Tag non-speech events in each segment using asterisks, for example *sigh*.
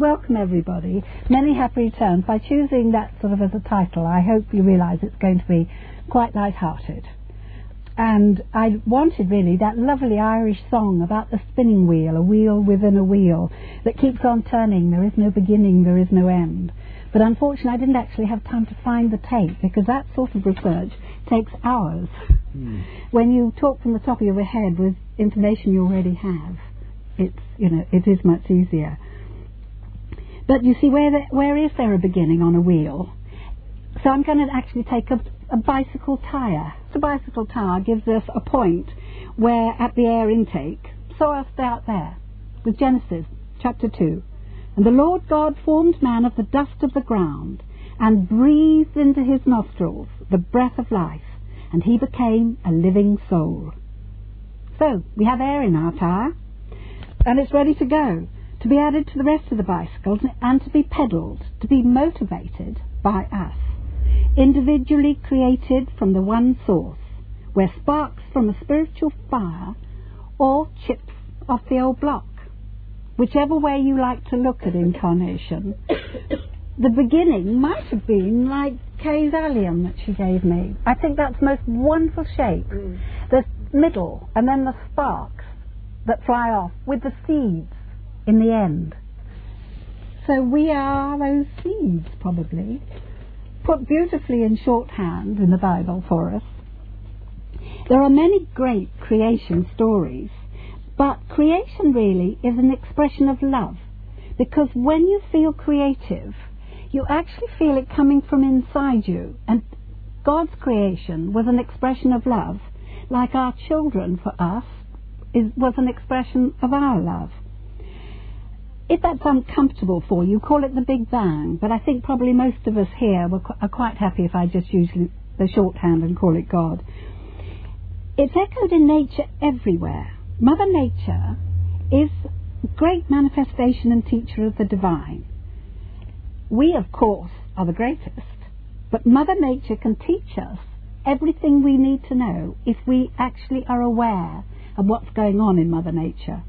welcome everybody. Many happy returns. By choosing that sort of as a title, I hope you realise it's going to be quite light-hearted. And I wanted really that lovely Irish song about the spinning wheel, a wheel within a wheel that keeps on turning. There is no beginning, there is no end. But unfortunately, I didn't actually have time to find the tape because that sort of research takes hours. Mm. When you talk from the top of your head with information you already have, it's you know it is much easier. But you see, where the, where is there a beginning on a wheel? So I'm going to actually take a, a bicycle tyre. The bicycle tyre gives us a point where at the air intake. So I'll start there with Genesis chapter 2. And the Lord God formed man of the dust of the ground and breathed into his nostrils the breath of life, and he became a living soul. So we have air in our tyre, and it's ready to go, to be added to the rest of the bicycles and to be pedalled, to be motivated by us, individually created from the one source, where sparks from a spiritual fire or chips off the old block whichever way you like to look at incarnation, *coughs* the beginning might have been like Kay's allium that she gave me. I think that's the most wonderful shape. Mm. The middle and then the sparks that fly off with the seeds in the end. So we are those seeds, probably, put beautifully in shorthand in the Bible for us. There are many great creation stories but creation really is an expression of love. Because when you feel creative, you actually feel it coming from inside you. And God's creation was an expression of love, like our children for us is, was an expression of our love. If that's uncomfortable for you, call it the Big Bang. But I think probably most of us here qu- are quite happy if I just use the shorthand and call it God. It's echoed in nature everywhere. Mother Nature is great manifestation and teacher of the divine. We, of course, are the greatest, but Mother Nature can teach us everything we need to know if we actually are aware of what's going on in Mother Nature.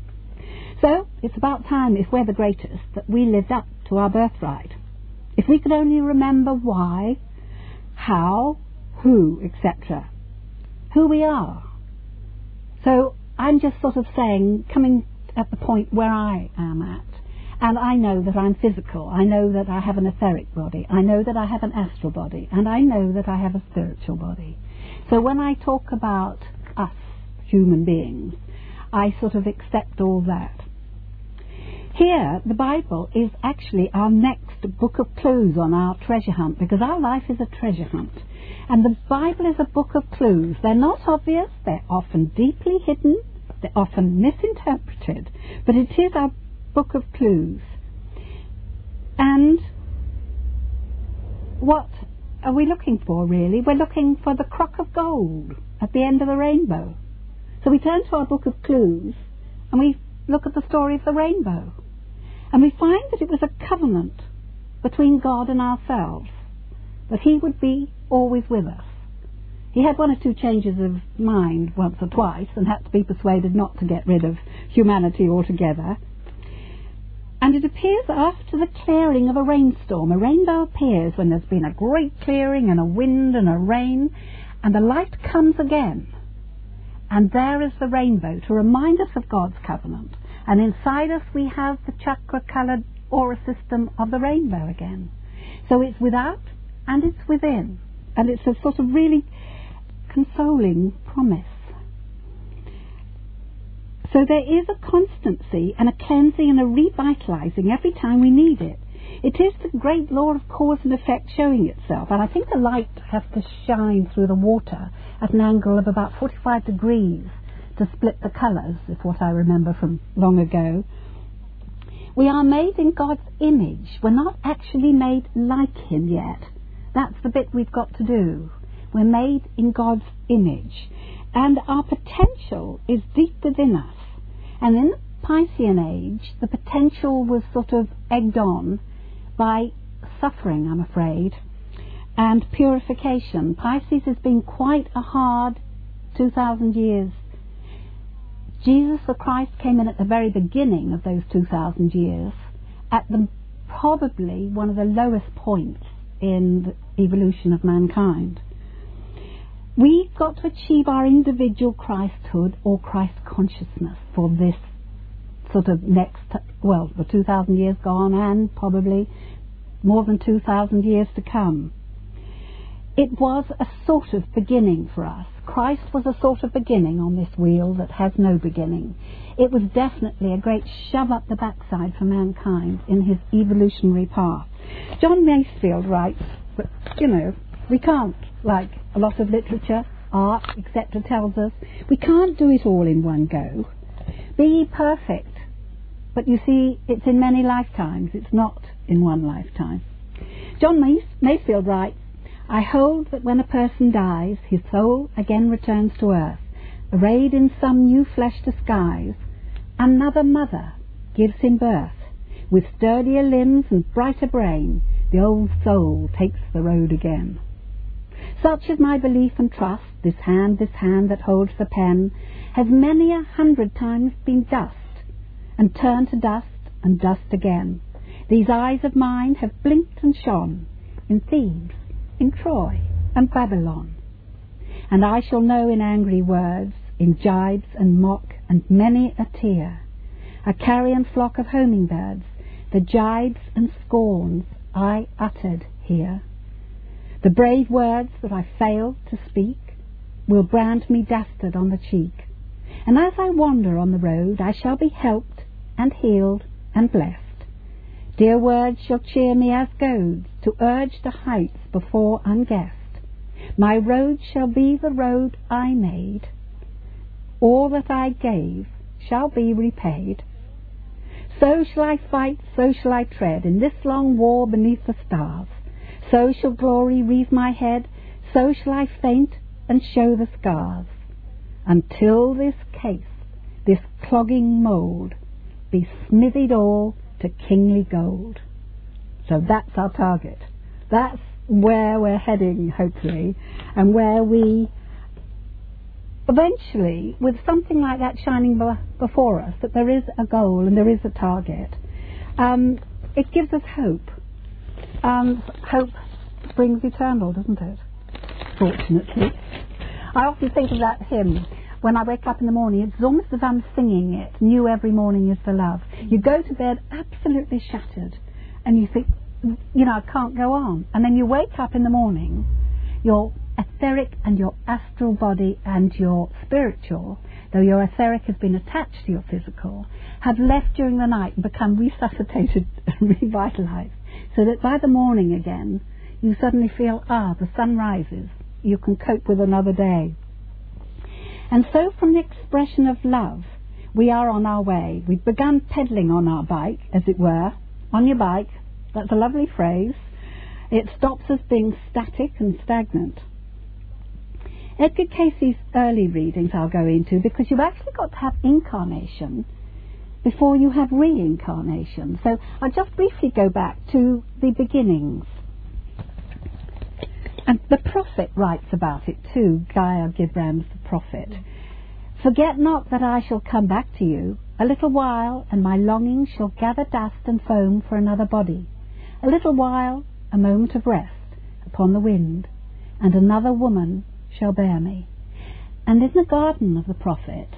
So it's about time, if we're the greatest, that we lived up to our birthright. If we could only remember why, how, who, etc., who we are. So I'm just sort of saying, coming at the point where I am at, and I know that I'm physical. I know that I have an etheric body. I know that I have an astral body. And I know that I have a spiritual body. So when I talk about us, human beings, I sort of accept all that. Here, the Bible is actually our next book of clues on our treasure hunt because our life is a treasure hunt. And the Bible is a book of clues. They're not obvious, they're often deeply hidden, they're often misinterpreted, but it is our book of clues. And what are we looking for, really? We're looking for the crock of gold at the end of the rainbow. So we turn to our book of clues and we look at the story of the rainbow. And we find that it was a covenant between God and ourselves, that He would be always with us. He had one or two changes of mind once or twice and had to be persuaded not to get rid of humanity altogether. And it appears after the clearing of a rainstorm. A rainbow appears when there's been a great clearing and a wind and a rain, and the light comes again. And there is the rainbow to remind us of God's covenant. And inside us we have the chakra coloured aura system of the rainbow again. So it's without and it's within. And it's a sort of really consoling promise. So there is a constancy and a cleansing and a revitalizing every time we need it. It is the great law of cause and effect showing itself, and I think the light has to shine through the water at an angle of about 45 degrees to split the colours, if what I remember from long ago. We are made in God's image. We're not actually made like Him yet. That's the bit we've got to do. We're made in God's image. And our potential is deep within us. And in the Piscean age, the potential was sort of egged on by suffering, I'm afraid, and purification. Pisces has been quite a hard 2,000 years. Jesus the Christ came in at the very beginning of those 2,000 years, at the probably one of the lowest points in the evolution of mankind. We've got to achieve our individual Christhood or Christ consciousness for this sort of next, well, the 2,000 years gone and probably more than 2,000 years to come. It was a sort of beginning for us. Christ was a sort of beginning on this wheel that has no beginning. It was definitely a great shove up the backside for mankind in his evolutionary path. John Masefield writes, but, you know, we can't, like a lot of literature, art, etc., tells us, we can't do it all in one go. Be perfect. But you see, it's in many lifetimes, it's not in one lifetime. John Masefield writes, I hold that when a person dies, his soul again returns to earth, arrayed in some new flesh disguise. Another mother gives him birth. With sturdier limbs and brighter brain, the old soul takes the road again. Such is my belief and trust, this hand, this hand that holds the pen, has many a hundred times been dust, and turned to dust and dust again. These eyes of mine have blinked and shone in Thebes, in Troy, and Babylon. And I shall know in angry words, in gibes and mock, and many a tear, a carrion flock of homing birds, the gibes and scorns I uttered here. The brave words that I failed to speak will brand me dastard on the cheek. And as I wander on the road, I shall be helped and healed and blessed. Dear words shall cheer me as goads to urge the heights before unguessed. My road shall be the road I made. All that I gave shall be repaid. So shall I fight, so shall I tread in this long war beneath the stars. So shall glory wreathe my head, so shall I faint and show the scars. Until this case, this clogging mould, be smithied all to kingly gold. So that's our target. That's where we're heading, hopefully, and where we eventually, with something like that shining before us, that there is a goal and there is a target, um, it gives us hope. Um, hope brings eternal, doesn't it? Fortunately. I often think of that hymn when I wake up in the morning, it's almost as if I'm singing it. New every morning is the love. You go to bed absolutely shattered, and you think, you know, I can't go on. And then you wake up in the morning, your etheric and your astral body and your spiritual, though your etheric has been attached to your physical, have left during the night and become resuscitated *laughs* and revitalized. So that by the morning again, you suddenly feel, ah, the sun rises. You can cope with another day. And so from the expression of love, we are on our way. We've begun pedaling on our bike, as it were. On your bike, that's a lovely phrase. It stops us being static and stagnant. Edgar Cayce's early readings I'll go into because you've actually got to have incarnation before you have reincarnation. So I'll just briefly go back to the beginnings. And the prophet writes about it too, Gaia Gibran's the prophet. Mm. Forget not that I shall come back to you. A little while, and my longing shall gather dust and foam for another body. A little while, a moment of rest upon the wind, and another woman shall bear me. And in the garden of the prophet,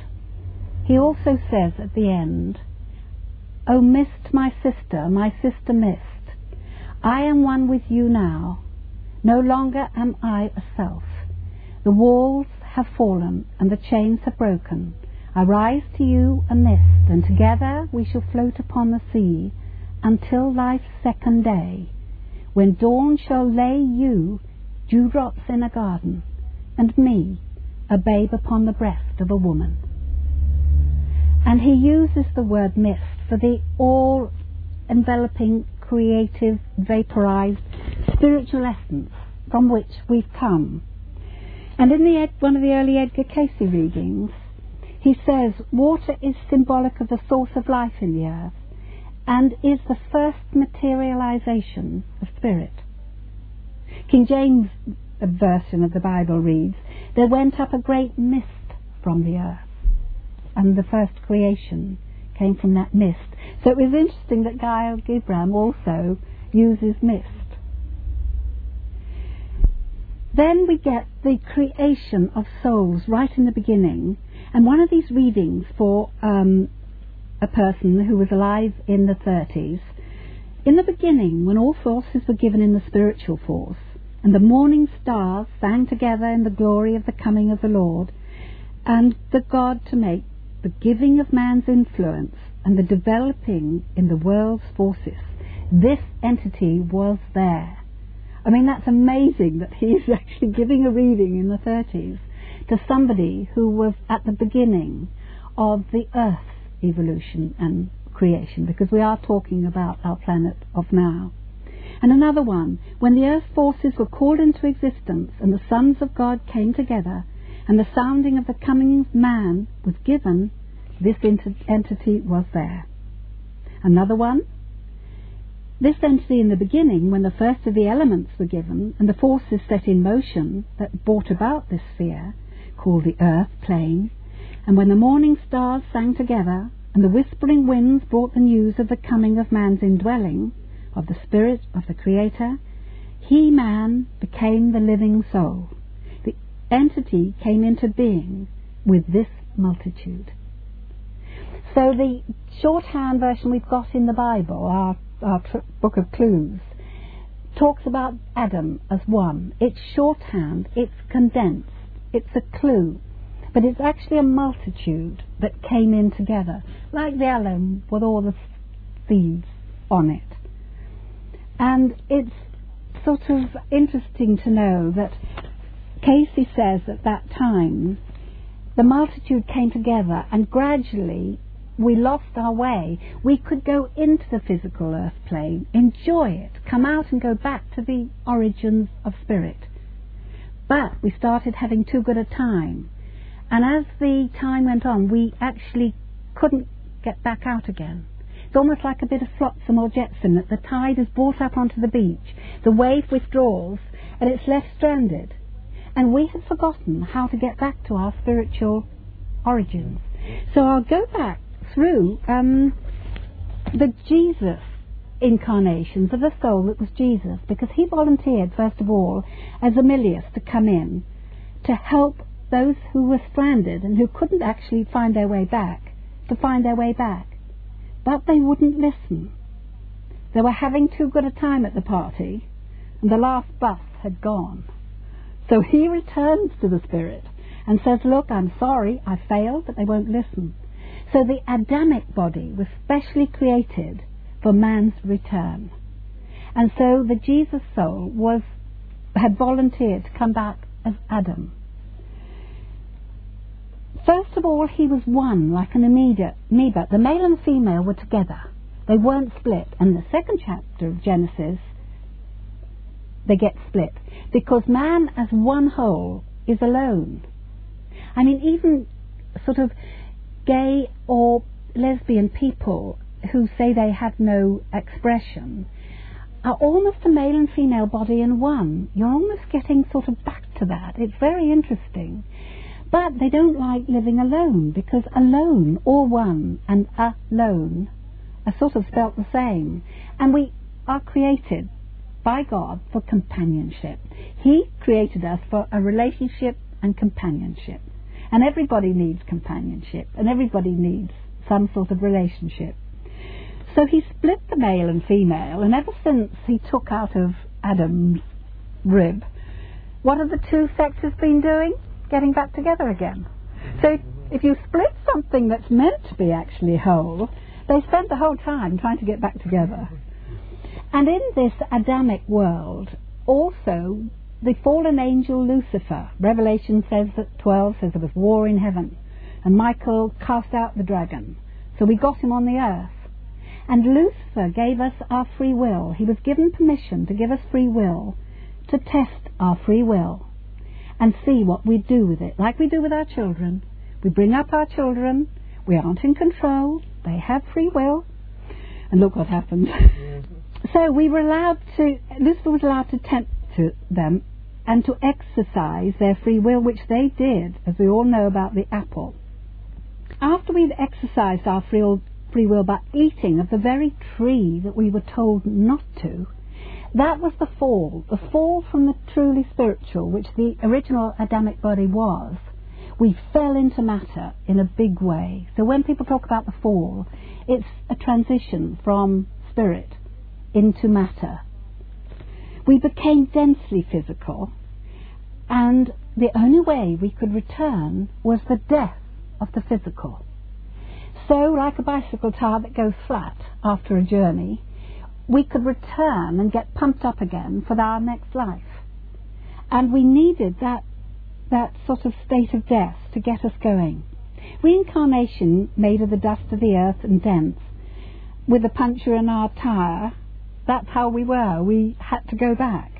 he also says at the end, O mist, my sister, my sister mist, I am one with you now, no longer am I a self. The walls have fallen and the chains have broken. I rise to you a mist, and together we shall float upon the sea until life's second day, when dawn shall lay you dewdrops in a garden, and me a babe upon the breast of a woman. And he uses the word mist for the all enveloping, creative, vaporized spiritual essence from which we've come. And in the, one of the early Edgar Cayce readings, he says, Water is symbolic of the source of life in the earth and is the first materialization of spirit. King James version of the Bible reads, There went up a great mist from the earth, and the first creation came from that mist. So it was interesting that Gael Gibran also uses mist. Then we get the creation of souls right in the beginning. And one of these readings for um, a person who was alive in the 30s, in the beginning, when all forces were given in the spiritual force, and the morning stars sang together in the glory of the coming of the Lord, and the God to make the giving of man's influence and the developing in the world's forces, this entity was there. I mean, that's amazing that he's *laughs* actually giving a reading in the 30s to somebody who was at the beginning of the Earth's evolution and creation, because we are talking about our planet of now. And another one, when the earth forces were called into existence and the sons of God came together, and the sounding of the coming man was given, this entity was there. Another one, this entity in the beginning, when the first of the elements were given and the forces set in motion that brought about this sphere, called the earth plane, and when the morning stars sang together and the whispering winds brought the news of the coming of man's indwelling, of the spirit of the Creator, he, man, became the living soul. Entity came into being with this multitude. So the shorthand version we've got in the Bible, our, our tr- book of clues, talks about Adam as one. It's shorthand, it's condensed, it's a clue, but it's actually a multitude that came in together, like the allium with all the seeds on it. And it's sort of interesting to know that Cayce says at that time the multitude came together and gradually we lost our way. We could go into the physical earth plane, enjoy it, come out and go back to the origins of spirit. But we started having too good a time. And as the time went on, we actually couldn't get back out again. It's almost like a bit of flotsam or jetsam that the tide is brought up onto the beach, the wave withdraws, and it's left stranded. And we have forgotten how to get back to our spiritual origins. So I'll go back through um, the Jesus incarnations of the soul that was Jesus, because he volunteered, first of all, as Amilius to come in to help those who were stranded and who couldn't actually find their way back, to find their way back. But they wouldn't listen. They were having too good a time at the party, and the last bus had gone. So he returns to the Spirit and says, Look, I'm sorry, I failed, but they won't listen. So the Adamic body was specially created for man's return. And so the Jesus soul was had volunteered to come back as Adam. First of all, he was one, like an amoeba. The male and female were together. They weren't split. And the second chapter of Genesis, they get split. Because man as one whole is alone. I mean, even sort of gay or lesbian people who say they have no expression are almost a male and female body in one. You're almost getting sort of back to that. It's very interesting. But they don't like living alone because alone or one and alone are sort of spelt the same. And we are created by God for companionship. He created us for a relationship and companionship. And everybody needs companionship and everybody needs some sort of relationship. So he split the male and female, and ever since he took out of Adam's rib, what have the two sexes been doing? getting back together again. So if you split something that's meant to be actually whole, they spend the whole time trying to get back together. And in this Adamic world, also the fallen angel Lucifer, Revelation says that 12 says there was war in heaven, and Michael cast out the dragon. So we got him on the earth. And Lucifer gave us our free will. He was given permission to give us free will, to test our free will and see what we do with it, like we do with our children. We bring up our children, we aren't in control, they have free will, and look what happened. Mm-hmm. So we were allowed to, Lucifer was allowed to tempt to them and to exercise their free will, which they did, as we all know about the apple. After we'd exercised our free, free will by eating of the very tree that we were told not to, that was the fall. The fall from the truly spiritual, which the original Adamic body was. We fell into matter in a big way. So when people talk about the fall, it's a transition from spirit into matter. We became densely physical, and the only way we could return was the death of the physical. So, like a bicycle tire that goes flat after a journey, we could return and get pumped up again for our next life. And we needed that, that sort of state of death to get us going. Reincarnation, made of the dust of the earth and dense, with a puncture in our tyre, that's how we were. We had to go back.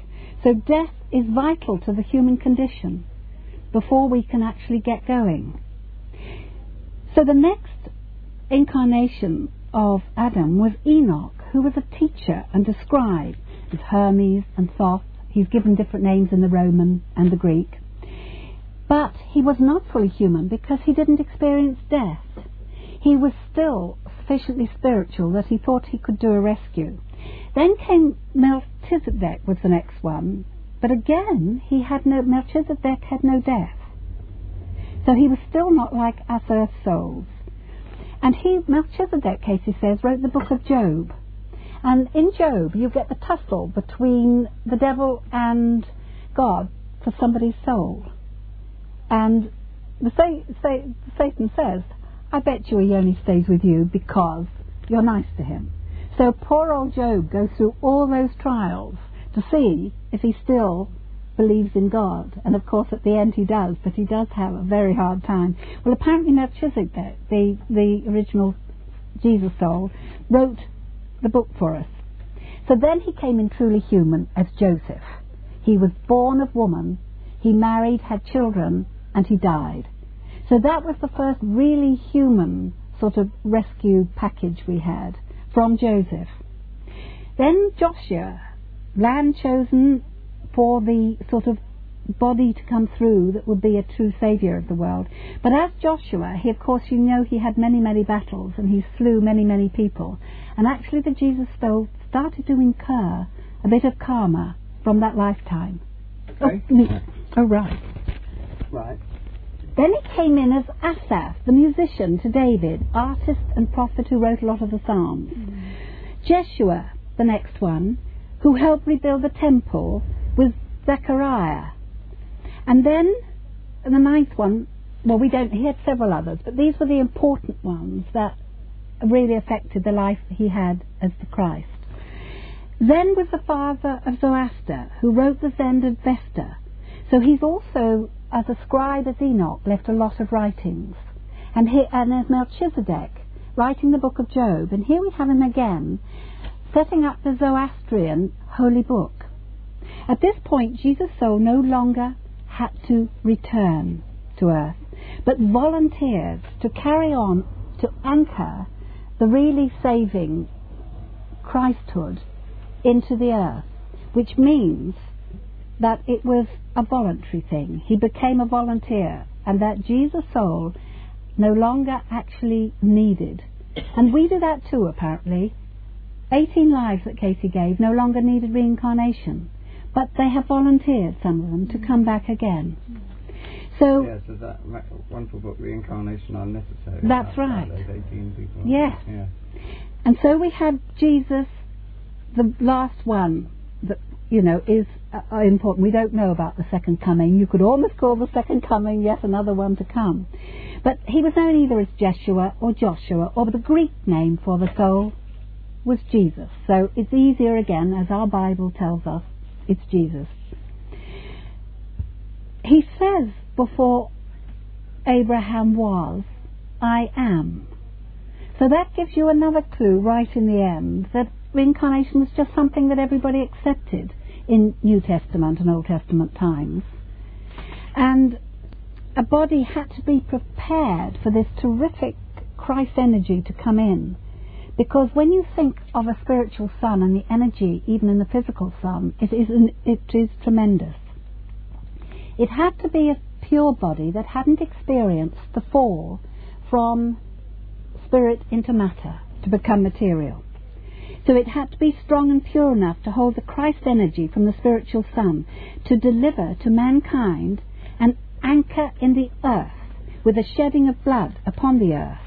So death is vital to the human condition before we can actually get going. So the next incarnation of Adam was Enoch, who was a teacher and a scribe. There's Hermes and Thoth. He's given different names in the Roman and the Greek. But he was not fully human because he didn't experience death. He was still sufficiently spiritual that he thought he could do a rescue. Then came Melchizedek was the next one, but again he had no Melchizedek had no death. So he was still not like us earth souls. And he, Melchizedek, Cayce says, wrote the book of Job. And in Job, you get the tussle between the devil and God for somebody's soul. And the sa- sa- Satan says, I bet you he only stays with you because you're nice to him. So poor old Job goes through all those trials to see if he still believes in God. And of course, at the end he does, but he does have a very hard time. Well, apparently Melchizedek, the, the original Jesus soul, wrote the book for us. So then he came in truly human as Joseph. He was born of woman, he married, had children, and he died. So that was the first really human sort of rescue package we had from Joseph. Then Joshua, land chosen for the sort of body to come through that would be a true saviour of the world. But as Joshua, he of course you know he had many, many battles and he slew many, many people. And actually the Jesus soul started to incur a bit of karma from that lifetime. Okay. Oh, oh right. Right. Then he came in as Asaph, the musician to David, artist and prophet who wrote a lot of the Psalms. Mm. Jeshua, the next one, who helped rebuild the temple, was Zechariah. And then the ninth one, well, we don't, he had several others, but these were the important ones that really affected the life he had as the Christ. Then was the father of Zoroaster, who wrote the Zend Avesta. So he's also, as a scribe as Enoch, left a lot of writings. And, he, and as Melchizedek, writing the book of Job. And here we have him again, setting up the Zoroastrian holy book. At this point, Jesus' soul no longer had to return to earth, but volunteered to carry on, to anchor the really saving Christhood into the earth, which means that it was a voluntary thing. He became a volunteer, and that Jesus' soul no longer actually needed. And we do that too, apparently. 18 lives that Cayce gave no longer needed reincarnation, but they have volunteered, some of them, to come back again. So, Yeah, so that wonderful book, Reincarnation Unnecessary. That's about right. Those 18 people. Yes. Yeah. and so we had Jesus, the last one that, you know, is uh, important. We don't know about the second coming. You could almost call the second coming yet another one to come. But he was known either as Jeshua or Joshua, or the Greek name for the soul was Jesus. So it's easier again, as our Bible tells us, it's Jesus. He says before Abraham was, I am. So that gives you another clue right in the end that reincarnation was just something that everybody accepted in New Testament and Old Testament times. And a body had to be prepared for this terrific Christ energy to come in. Because when you think of a spiritual sun and the energy, even in the physical sun, it is, an, it is tremendous. It had to be a pure body that hadn't experienced the fall from spirit into matter. to become material. So it had to be strong and pure enough to hold the Christ energy from the spiritual sun to deliver to mankind an anchor in the earth with a shedding of blood upon the earth.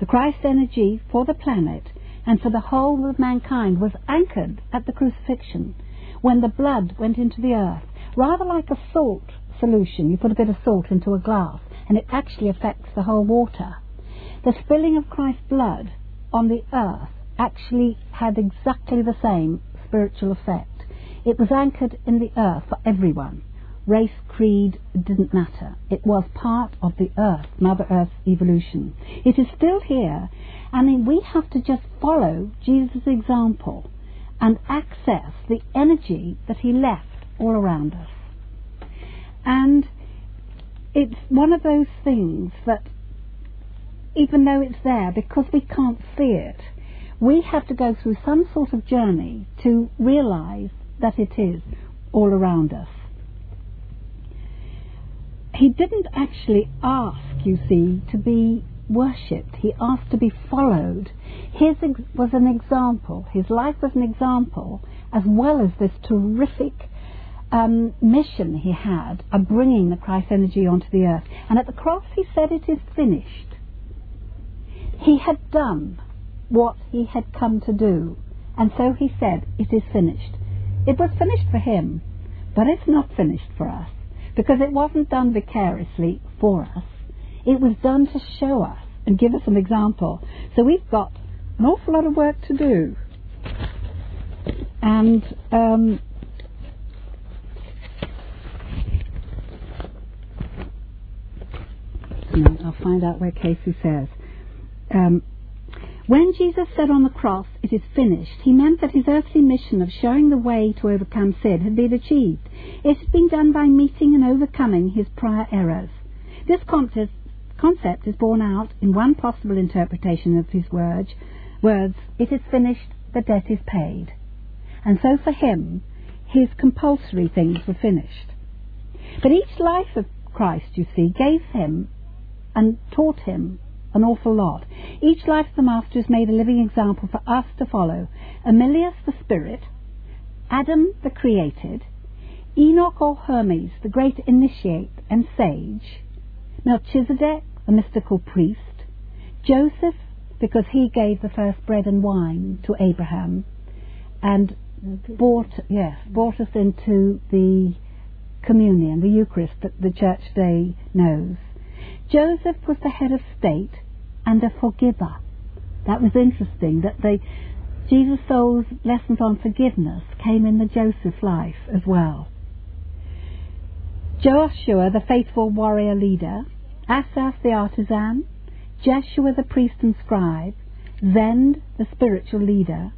The Christ energy for the planet and for the whole of mankind was anchored at the crucifixion when the blood went into the earth, rather like a salt solution. You put a bit of salt into a glass and it actually affects the whole water. The spilling of Christ's blood on the earth actually had exactly the same spiritual effect. It was anchored in the earth for everyone. Race, creed, didn't matter. It was part of the earth, Mother Earth's evolution. It is still here, and we have to just follow Jesus' example and access the energy that he left all around us. And it's one of those things that, even though it's there, because we can't see it, we have to go through some sort of journey to realize that it is all around us. He didn't actually ask, you see, to be worshipped. He asked to be followed. His ex- was an example. His life was an example, as well as this terrific um, mission he had of bringing the Christ energy onto the earth. And at the cross, he said, It is finished. He had done what he had come to do. And so he said, It is finished. It was finished for him, but it's not finished for us because it wasn't done vicariously for us. It was done to show us and give us an example. So we've got an awful lot of work to do. And um, I'll find out where Cayce says. Um, when Jesus said on the cross, It is finished, he meant that his earthly mission of showing the way to overcome sin had been achieved. It had been done by meeting and overcoming his prior errors. This concept, is borne out in one possible interpretation of his words, words, It is finished, the debt is paid. And so for him, his compulsory things were finished. But each life of Christ, you see, gave him and taught him an awful lot. Each life of the Master is made a living example for us to follow. Amilius the Spirit, Adam the Created, Enoch or Hermes, the great initiate and sage, Melchizedek, the mystical priest, Joseph, because he gave the first bread and wine to Abraham, and brought, yes, brought us into the communion, the Eucharist that the church today knows. Joseph was the head of state and a forgiver. That was interesting that the Jesus' soul's lessons on forgiveness came in the Joseph life as well. Joshua, the faithful warrior leader, Asaph the artisan, Jeshua the priest and scribe, Zend the spiritual leader,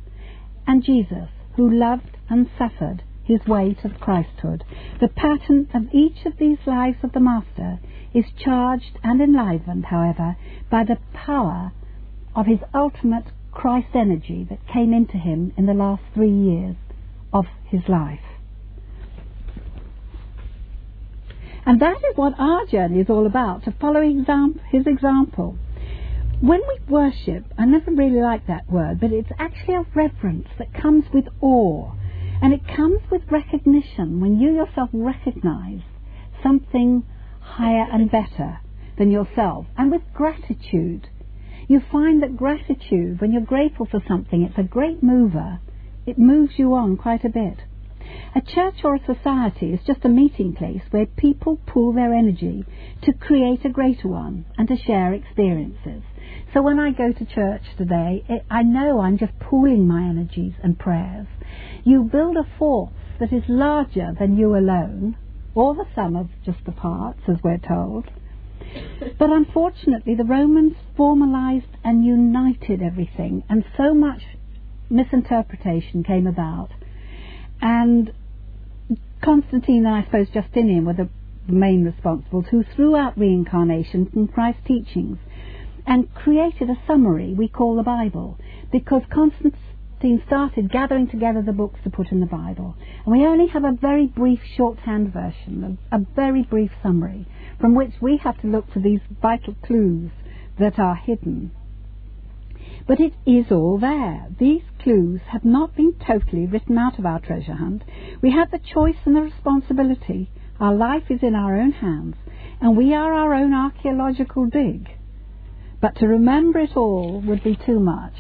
and Jesus, who loved and suffered his way to Christhood. The pattern of each of these lives of the Master is charged and enlivened, however, by the power of his ultimate Christ energy that came into him in the last three years of his life. And that is what our journey is all about, to follow exam- his example. When we worship, I never really like that word, but it's actually a reverence that comes with awe and it comes with recognition when you yourself recognize something higher and better than yourself, and with gratitude. You find that gratitude, when you're grateful for something, it's a great mover. It moves you on quite a bit. A church or a society is just a meeting place where people pool their energy to create a greater one and to share experiences. So when I go to church today, it, I know I'm just pooling my energies and prayers. You build a force that is larger than you alone, or the sum of just the parts, as we're told. But unfortunately, the Romans formalized and united everything, and so much misinterpretation came about. And Constantine and I suppose Justinian were the main responsibles who threw out reincarnation from Christ's teachings and created a summary we call the Bible because Constantine started gathering together the books to put in the Bible. And we only have a very brief shorthand version, a, a very brief summary, from which we have to look for these vital clues that are hidden. But it is all there. These clues have not been totally written out of our treasure hunt. We have the choice and the responsibility. Our life is in our own hands, and we are our own archaeological dig. But to remember it all would be too much.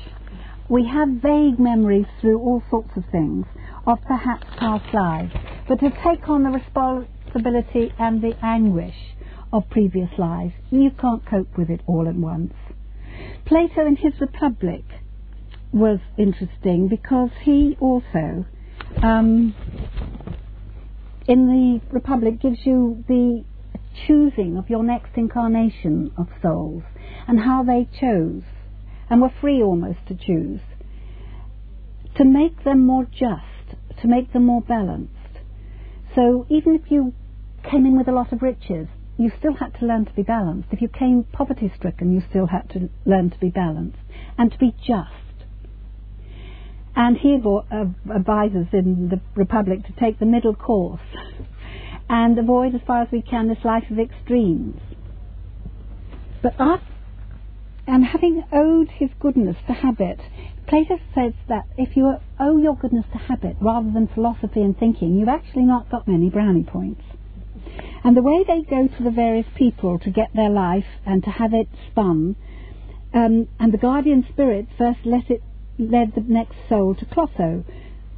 We have vague memories through all sorts of things of perhaps past lives, but to take on the responsibility and the anguish of previous lives, you can't cope with it all at once. Plato in his Republic was interesting because he also, um, in the Republic, gives you the choosing of your next incarnation of souls and how they chose and were free almost to choose to make them more just, to make them more balanced. So even if you came in with a lot of riches, you still had to learn to be balanced. If you came poverty stricken, you still had to learn to be balanced and to be just. And he uh, advises in the Republic to take the middle course *laughs* and avoid as far as we can this life of extremes. But after, and having owed his goodness to habit, Plato says that if you owe your goodness to habit rather than philosophy and thinking, you've actually not got many brownie points. And the way they go to the various people to get their life and to have it spun, um, and the guardian spirit first let it led the next soul to Clotho,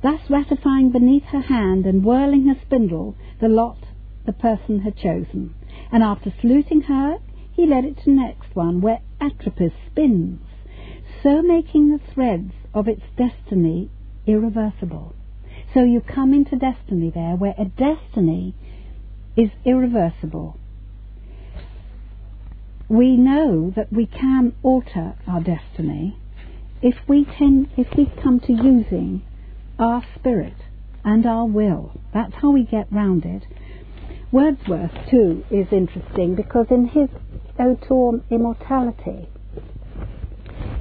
thus ratifying beneath her hand and whirling her spindle the lot the person had chosen. And after saluting her, he led it to next one, where Atropos spins, so making the threads of its destiny irreversible. So you come into destiny there, where a destiny is irreversible. We know that we can alter our destiny if we tend, if we come to using our spirit and our will. That's how we get round it. Wordsworth too is interesting because in his To Immortality,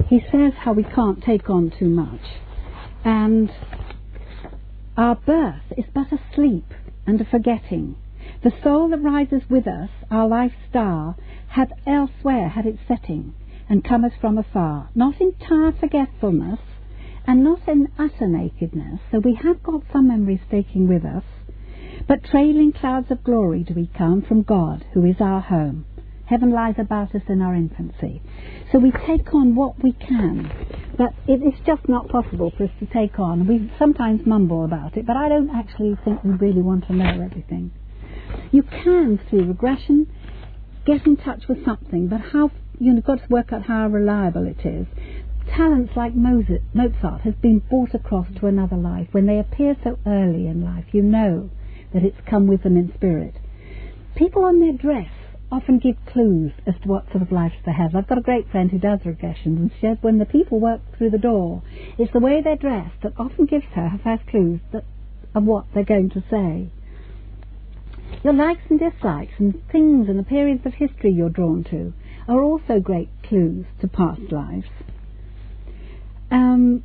he says how we can't take on too much, and our birth is but a sleep and a forgetting. The soul that rises with us, our life star, hath elsewhere had its setting, and cometh from afar, not in entire forgetfulness, and not in utter nakedness, so we have got some memories taking with us, but trailing clouds of glory do we come from God, who is our home. Heaven lies about us in our infancy. So we take on what we can, but it is just not possible for us to take on. We sometimes mumble about it, but I don't actually think we really want to know everything. You can, through regression, get in touch with something, but how you've got to work out how reliable it is. Talents like Mozart has been brought across to another life. When they appear so early in life, you know that it's come with them in spirit. People on their dress often give clues as to what sort of lives they have. I've got a great friend who does regressions, and she says when the people walk through the door, it's the way they're dressed that often gives her her first clues that, of what they're going to say. Your likes and dislikes and things and the periods of history you're drawn to are also great clues to past lives. Um,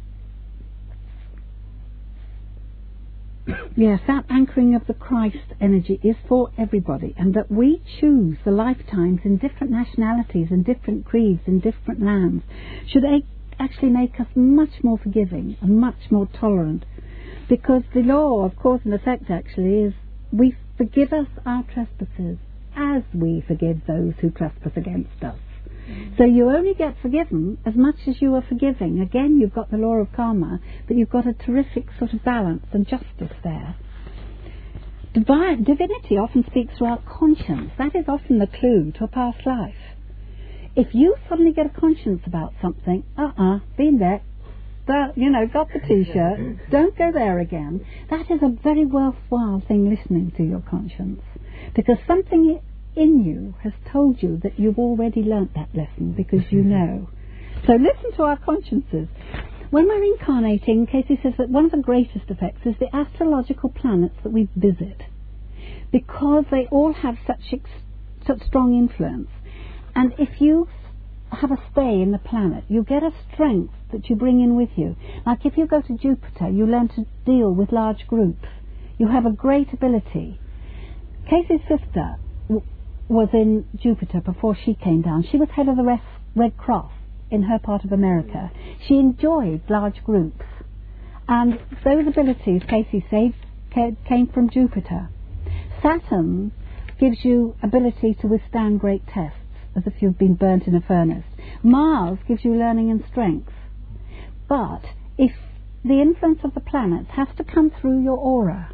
yes, that anchoring of the Christ energy is for everybody, and that we choose the lifetimes in different nationalities and different creeds in different lands should actually make us much more forgiving and much more tolerant. Because the law of cause and effect actually is we Forgive us our trespasses as we forgive those who trespass against us. So you only get forgiven as much as you are forgiving. Again, you've got the law of karma, but you've got a terrific sort of balance and justice there. Divine, divinity often speaks through our conscience. That is often the clue to a past life. If you suddenly get a conscience about something, uh-uh, been there, that, you know, got the t-shirt, don't go there again. That is a very worthwhile thing listening to your conscience. Because something in you has told you that you've already learnt that lesson because you mm-hmm. know. So listen to our consciences. When we're incarnating, Cayce says that one of the greatest effects is the astrological planets that we visit. Because they all have such, ex- such strong influence. And if you have a stay in the planet. You get a strength that you bring in with you. Like if you go to Jupiter, you learn to deal with large groups. You have a great ability. Cayce's sister was in Jupiter before she came down. She was head of the Red Cross in her part of America, she enjoyed large groups. And those abilities, Cayce said, came from Jupiter. Saturn gives you ability to withstand great tests, as if you've been burnt in a furnace. Mars gives you learning and strength. But if the influence of the planets has to come through your aura,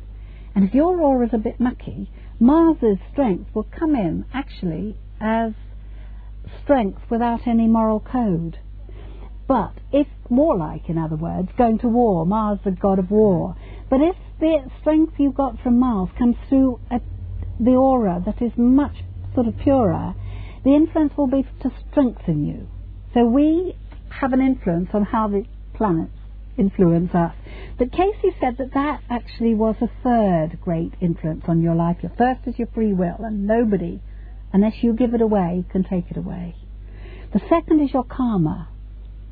and if your aura is a bit mucky, Mars's strength will come in actually as strength without any moral code. But if warlike, in other words, going to war, Mars the god of war. But if the strength you got from Mars comes through a, the aura that is much sort of purer, the influence will be to strengthen you. So we have an influence on how the planets influence us. But Cayce said that that actually was a third great influence on your life. Your first is your free will, and nobody, unless you give it away, can take it away. The second is your karma.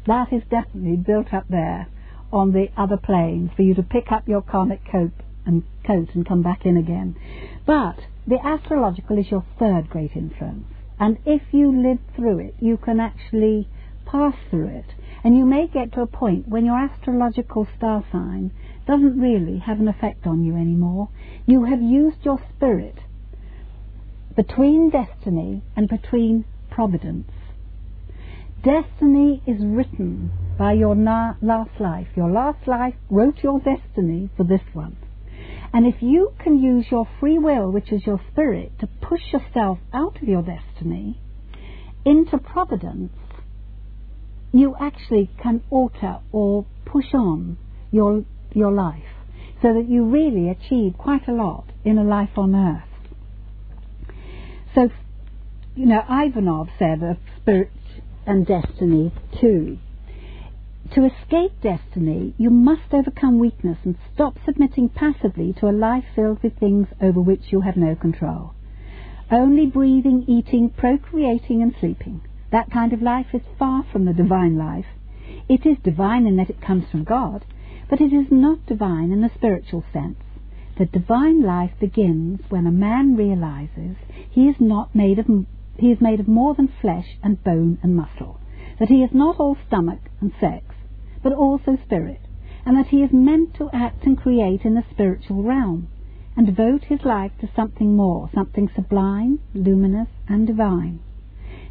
That is definitely built up there on the other planes for you to pick up your karmic coat and coat and come back in again. But the astrological is your third great influence. And if you live through it, you can actually pass through it. And you may get to a point when your astrological star sign doesn't really have an effect on you anymore. You have used your spirit between destiny and between providence. Destiny is written by your na- last life. Your last life wrote your destiny for this one. And if you can use your free will, which is your spirit, to push yourself out of your destiny into providence, you actually can alter or push on your, your life so that you really achieve quite a lot in a life on earth. So, you know, Aïvanhov said of spirit and destiny too. To escape destiny, you must overcome weakness and stop submitting passively to a life filled with things over which you have no control. Only breathing, eating, procreating, and sleeping. That kind of life is far from the divine life. It is divine in that it comes from God, but it is not divine in the spiritual sense. The divine life begins when a man realizes he is not made of he is made of more than flesh and bone and muscle, that he is not all stomach and sex, but also spirit, and that he is meant to act and create in the spiritual realm, and devote his life to something more, something sublime, luminous, and divine.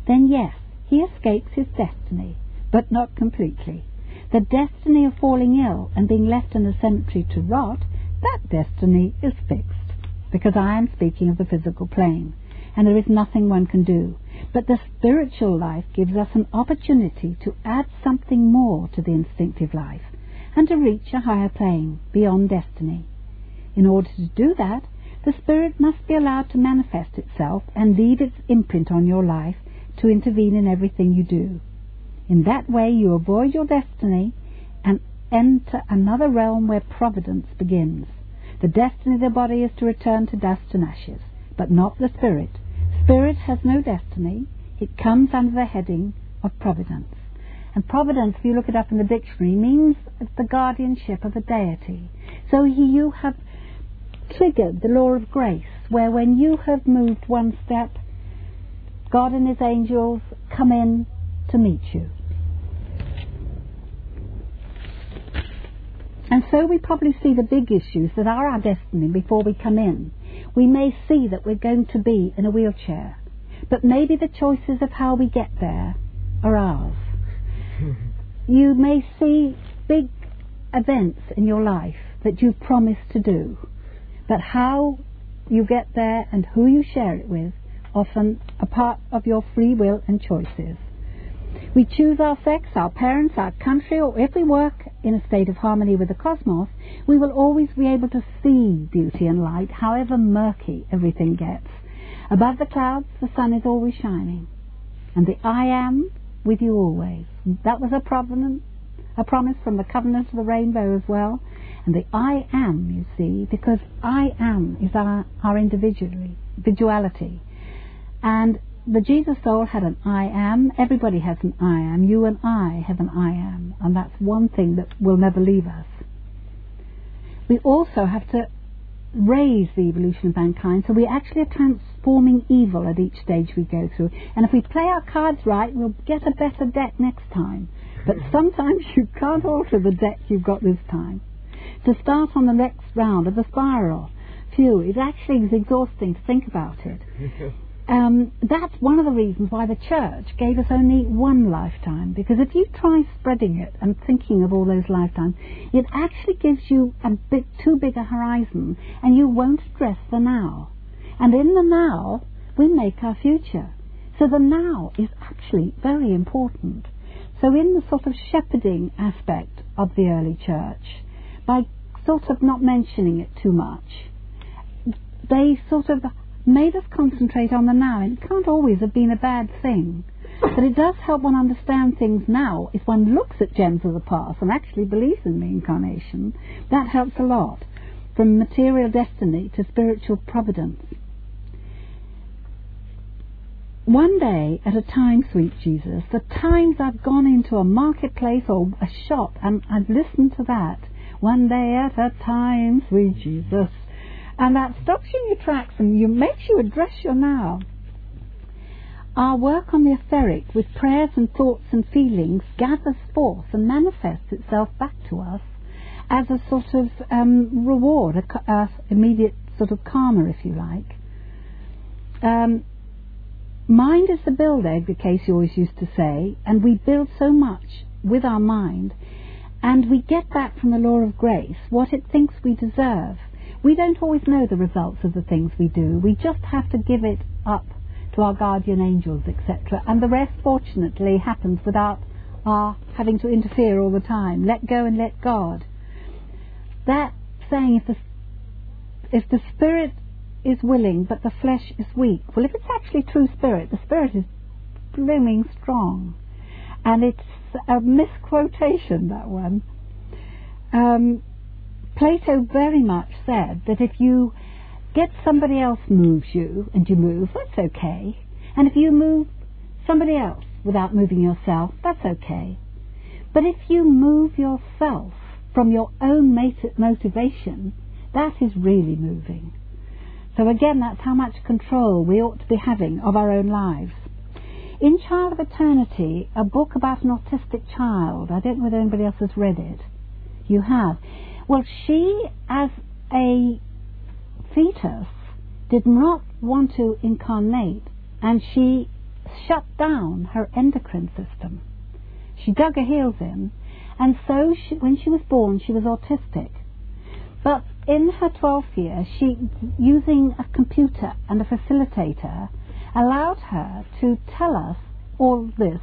Then yes, he escapes his destiny, but not completely. The destiny of falling ill and being left in the cemetery to rot, that destiny is fixed, because I am speaking of the physical plane, and there is nothing one can do. But the spiritual life gives us an opportunity to add something more to the instinctive life, and to reach a higher plane, beyond destiny. In order to do that, the spirit must be allowed to manifest itself and leave its imprint on your life to intervene in everything you do. In that way, you avoid your destiny and enter another realm where providence begins. The destiny of the body is to return to dust and ashes, but not the spirit. Spirit has no destiny. It comes under the heading of providence. And providence, if you look it up in the dictionary, means the guardianship of a deity. So you have triggered the law of grace, where when you have moved one step, God and His angels come in to meet you. And so we probably see the big issues that are our destiny before we come in. We may see that we're going to be in a wheelchair, but maybe the choices of how we get there are ours. *laughs* you may see big events in your life that you've promised to do, but how you get there and who you share it with often a part of your free will and choices. We choose our sex, our parents, our country, or if we work in a state of harmony with the cosmos, we will always be able to see beauty and light, however murky everything gets. Above the clouds, the sun is always shining. And the I am with you always. That was a, provenance, a promise from the covenant of the rainbow as well. And the I am, you see, because I am is our, our individuality. And the Jesus soul had an I am. Everybody has an I am. You and I have an I am. And that's one thing that will never leave us. We also have to raise the evolution of mankind so we actually are trans- transforming evil at each stage we go through. And if we play our cards right, we'll get a better deck next time. But *laughs* sometimes you can't alter the deck you've got this time. To start on the next round of the spiral, phew, it actually is exhausting to think about it. *laughs* Um, that's one of the reasons why the church gave us only one lifetime. Because if you try spreading it and thinking of all those lifetimes, it actually gives you a bit too big a horizon, and you won't address the now. And in the now, we make our future. So the now is actually very important. So in the sort of shepherding aspect of the early church, by sort of not mentioning it too much, they sort of made us concentrate on the now. And it can't always have been a bad thing. But it does help one understand things now if one looks at gems of the past and actually believes in reincarnation. That helps a lot. From material destiny to spiritual providence. One day at a time, sweet Jesus, the times I've gone into a marketplace or a shop and I've listened to that. One day at a time, sweet Jesus. And that stops you in your tracks and you makes you address your now. Our work on the etheric with prayers and thoughts and feelings gathers forth and manifests itself back to us as a sort of um, reward, a, immediate sort of karma, if you like. Um, mind is the build egg, the Cayce always used to say, and we build so much with our mind, and we get back from the law of grace what it thinks we deserve. We don't always know the results of the things we do. We just have to give it up to our guardian angels, etc. And the rest, fortunately, happens without our having to interfere all the time. Let go and let God. That saying, if the, if the spirit is willing but the flesh is weak, well, if it's actually true spirit, the spirit is blooming strong. And it's a misquotation, that one. Um, Plato very much said that if you get somebody else moves you and you move, that's okay. And if you move somebody else without moving yourself, that's okay. But if you move yourself from your own motivation, that is really moving. So again, that's how much control we ought to be having of our own lives. In Child of Eternity, a book about an autistic child, I don't know whether anybody else has read it. You have. Well, she, as a fetus, did not want to incarnate, and she shut down her endocrine system. She dug her heels in, and so she, when she was born, she was autistic. But in her 12th year, she, using a computer and a facilitator, allowed her to tell us all this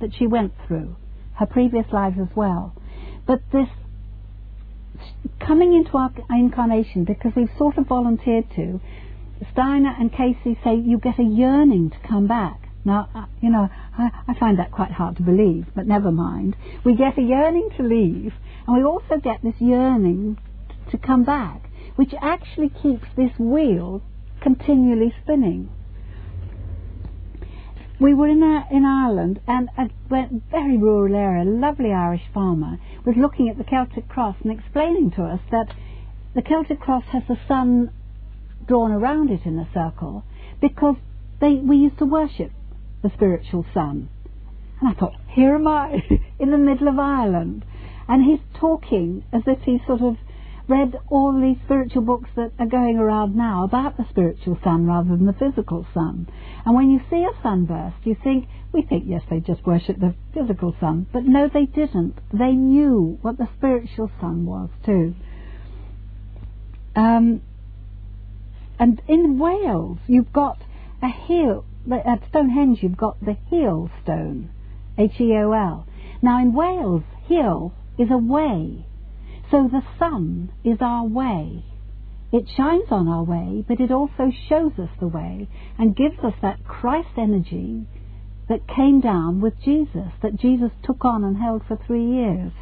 that she went through, her previous lives as well. But this coming into our incarnation because we've sort of volunteered to, Steiner and Cayce say you get a yearning to come back. Now, uh, you know, I, I, find that quite hard to believe, but never mind. We get a yearning to leave, and we also get this yearning to come back, which actually keeps this wheel continually spinning we were in, a, in Ireland and a very rural area, a lovely Irish farmer was looking at the Celtic cross and explaining to us that the Celtic cross has the sun drawn around it in a circle because they, we used to worship the spiritual sun. And I thought, here am I *laughs* in the middle of Ireland. And he's talking as if he's sort of read all these spiritual books that are going around now about the spiritual sun rather than the physical sun. And when you see a sunburst, you think, we think, yes, they just worship the physical sun. But no, they didn't. They knew what the spiritual sun was too. Um, and in Wales, you've got a hill, at Stonehenge, you've got the Heol stone, H-E-O-L. Now in Wales, hill is a way. So the sun is our way. It shines on our way, but it also shows us the way and gives us that Christ energy that came down with Jesus, that Jesus took on and held for three years.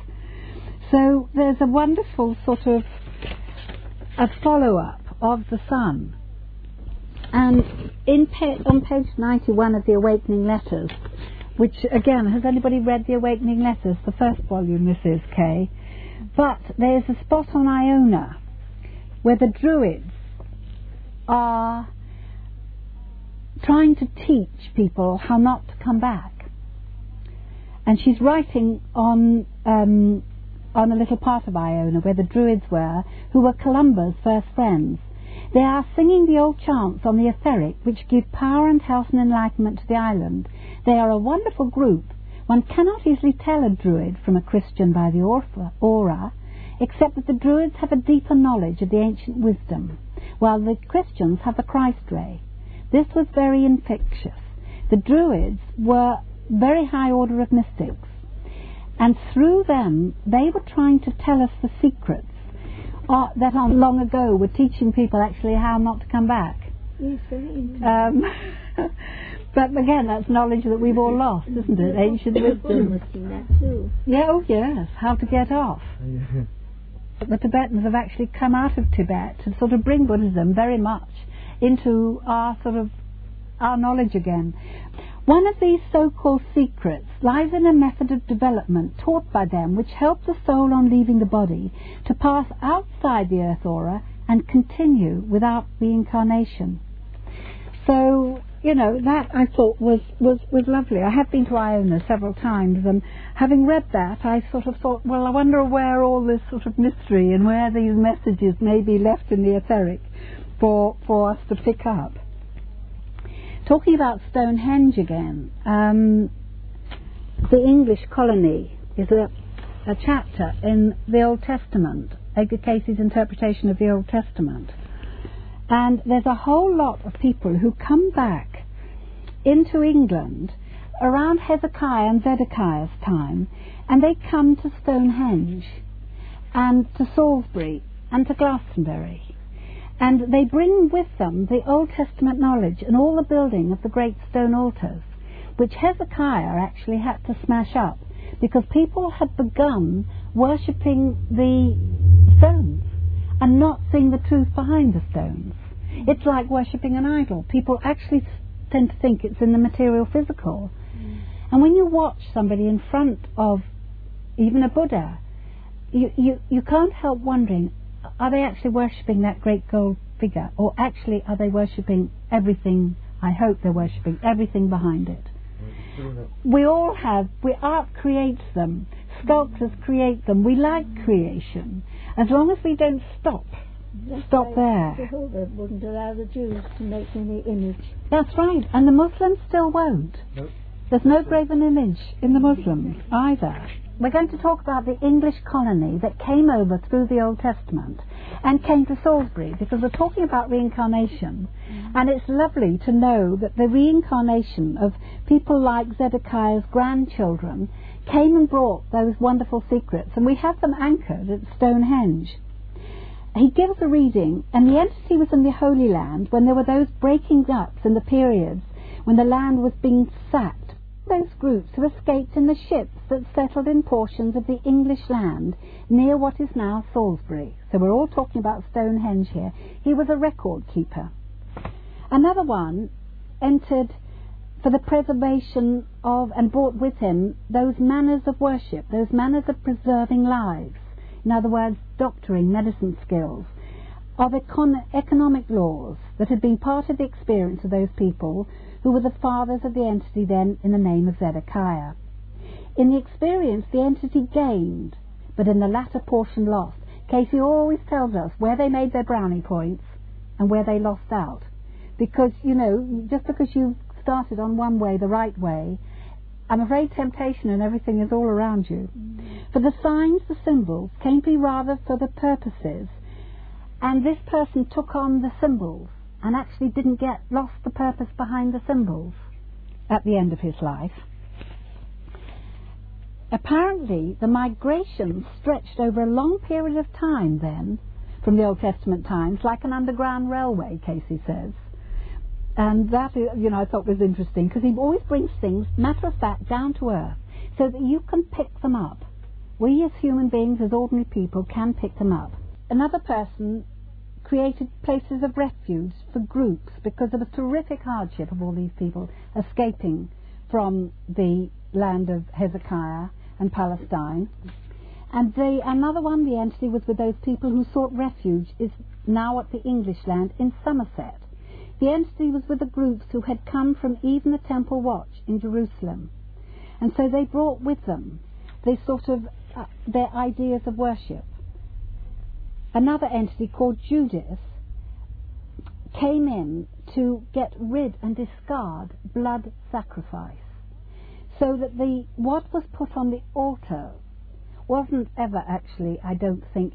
So there's a wonderful sort of a follow-up of the sun. And in pa- on page 91 of the Awakening Letters, which again, has anybody read the Awakening Letters? The first volume is, Kay. But there's a spot on Iona where the Druids are trying to teach people how not to come back. And she's writing on um, on a little part of Iona where the Druids were, who were Columba's first friends. They are singing the old chants on the etheric, which give power and health and enlightenment to the island. They are a wonderful group. One cannot easily tell a Druid from a Christian by the aura, except that the Druids have a deeper knowledge of the ancient wisdom, while the Christians have the Christ ray. This was very infectious. The Druids were very high order of mystics, and through them they were trying to tell us the secrets uh, that long ago were teaching people actually how not to come back. Yes, um, *laughs* but again, that's knowledge that we've all lost, isn't it? Eh, Ancient wisdom. Yeah, oh yes, how to get off. *laughs* the Tibetans have actually come out of Tibet to sort of bring Buddhism very much into our sort of our knowledge again. One of these so-called secrets lies in a method of development taught by them which helps the soul on leaving the body to pass outside the earth aura and continue without reincarnation. So, you know, that I thought was, was, was lovely. I have been to Iona several times and having read that I sort of thought, well, I wonder where all this sort of mystery and where these messages may be left in the etheric for, for us to pick up. Talking about Stonehenge again, um, the English colony is a, a chapter in the Old Testament, Edgar Cayce's interpretation of the Old Testament. And there's a whole lot of people who come back into England around Hezekiah and Zedekiah's time, and they come to Stonehenge and to Salisbury and to Glastonbury. And they bring with them the Old Testament knowledge and all the building of the great stone altars, which Hezekiah actually had to smash up because people had begun worshipping the stones and not seeing the truth behind the stones. It's like worshipping an idol. People actually tend to think it's in the material physical. Mm. And when you watch somebody in front of even a Buddha, you, you, you can't help wondering are they actually worshipping that great gold figure, or actually are they worshipping everything? I hope they're worshipping everything behind it. We all have, we, art creates them, sculptors create them. We like creation, as long as we don't stop. That's stop there. Jehovah wouldn't allow the Jews to make any image. That's right, and the Muslims still won't. Nope. There's no graven image in the Muslims either. We're going to talk about the English colony that came over through the Old Testament and came to Salisbury because we're talking about reincarnation. Mm-hmm. And it's lovely to know that the reincarnation of people like Zedekiah's grandchildren came and brought those wonderful secrets, and we have them anchored at Stonehenge. He gives a reading, and the entity was in the Holy Land when there were those breaking ups in the periods when the land was being sacked those groups who escaped in the ships that settled in portions of the English land near what is now Salisbury. So we're all talking about Stonehenge here. He was a record keeper. Another one entered for the preservation of and brought with him those manners of worship, those manners of preserving lives. In other words, doctoring, medicine skills, of econ- economic laws that had been part of the experience of those people who were the fathers of the entity then in the name of Zedekiah. In the experience, the entity gained, but in the latter portion lost. Cayce always tells us where they made their brownie points and where they lost out. Because, you know, just because you've started on one way, the right way, I'm afraid temptation and everything is all around you. For the signs, the symbols, came to be rather for the purposes. And this person took on the symbols and actually didn't get lost the purpose behind the symbols at the end of his life. Apparently, the migration stretched over a long period of time then, from the Old Testament times, like an underground railway, Cayce says. And that, you know, I thought was interesting because he always brings things, matter of fact, down to earth so that you can pick them up. We as human beings, as ordinary people, can pick them up. Another person created places of refuge for groups because of the terrific hardship of all these people escaping from the land of Hezekiah and Palestine. And the, another one, the entity, was with those people who sought refuge, is now at the English land in Somerset. The entity was with the groups who had come from even the temple watch in Jerusalem. And so they brought with them this sort of uh, their ideas of worship. Another entity called Judas came in to get rid and discard blood sacrifice. So that the what was put on the altar wasn't ever actually, I don't think,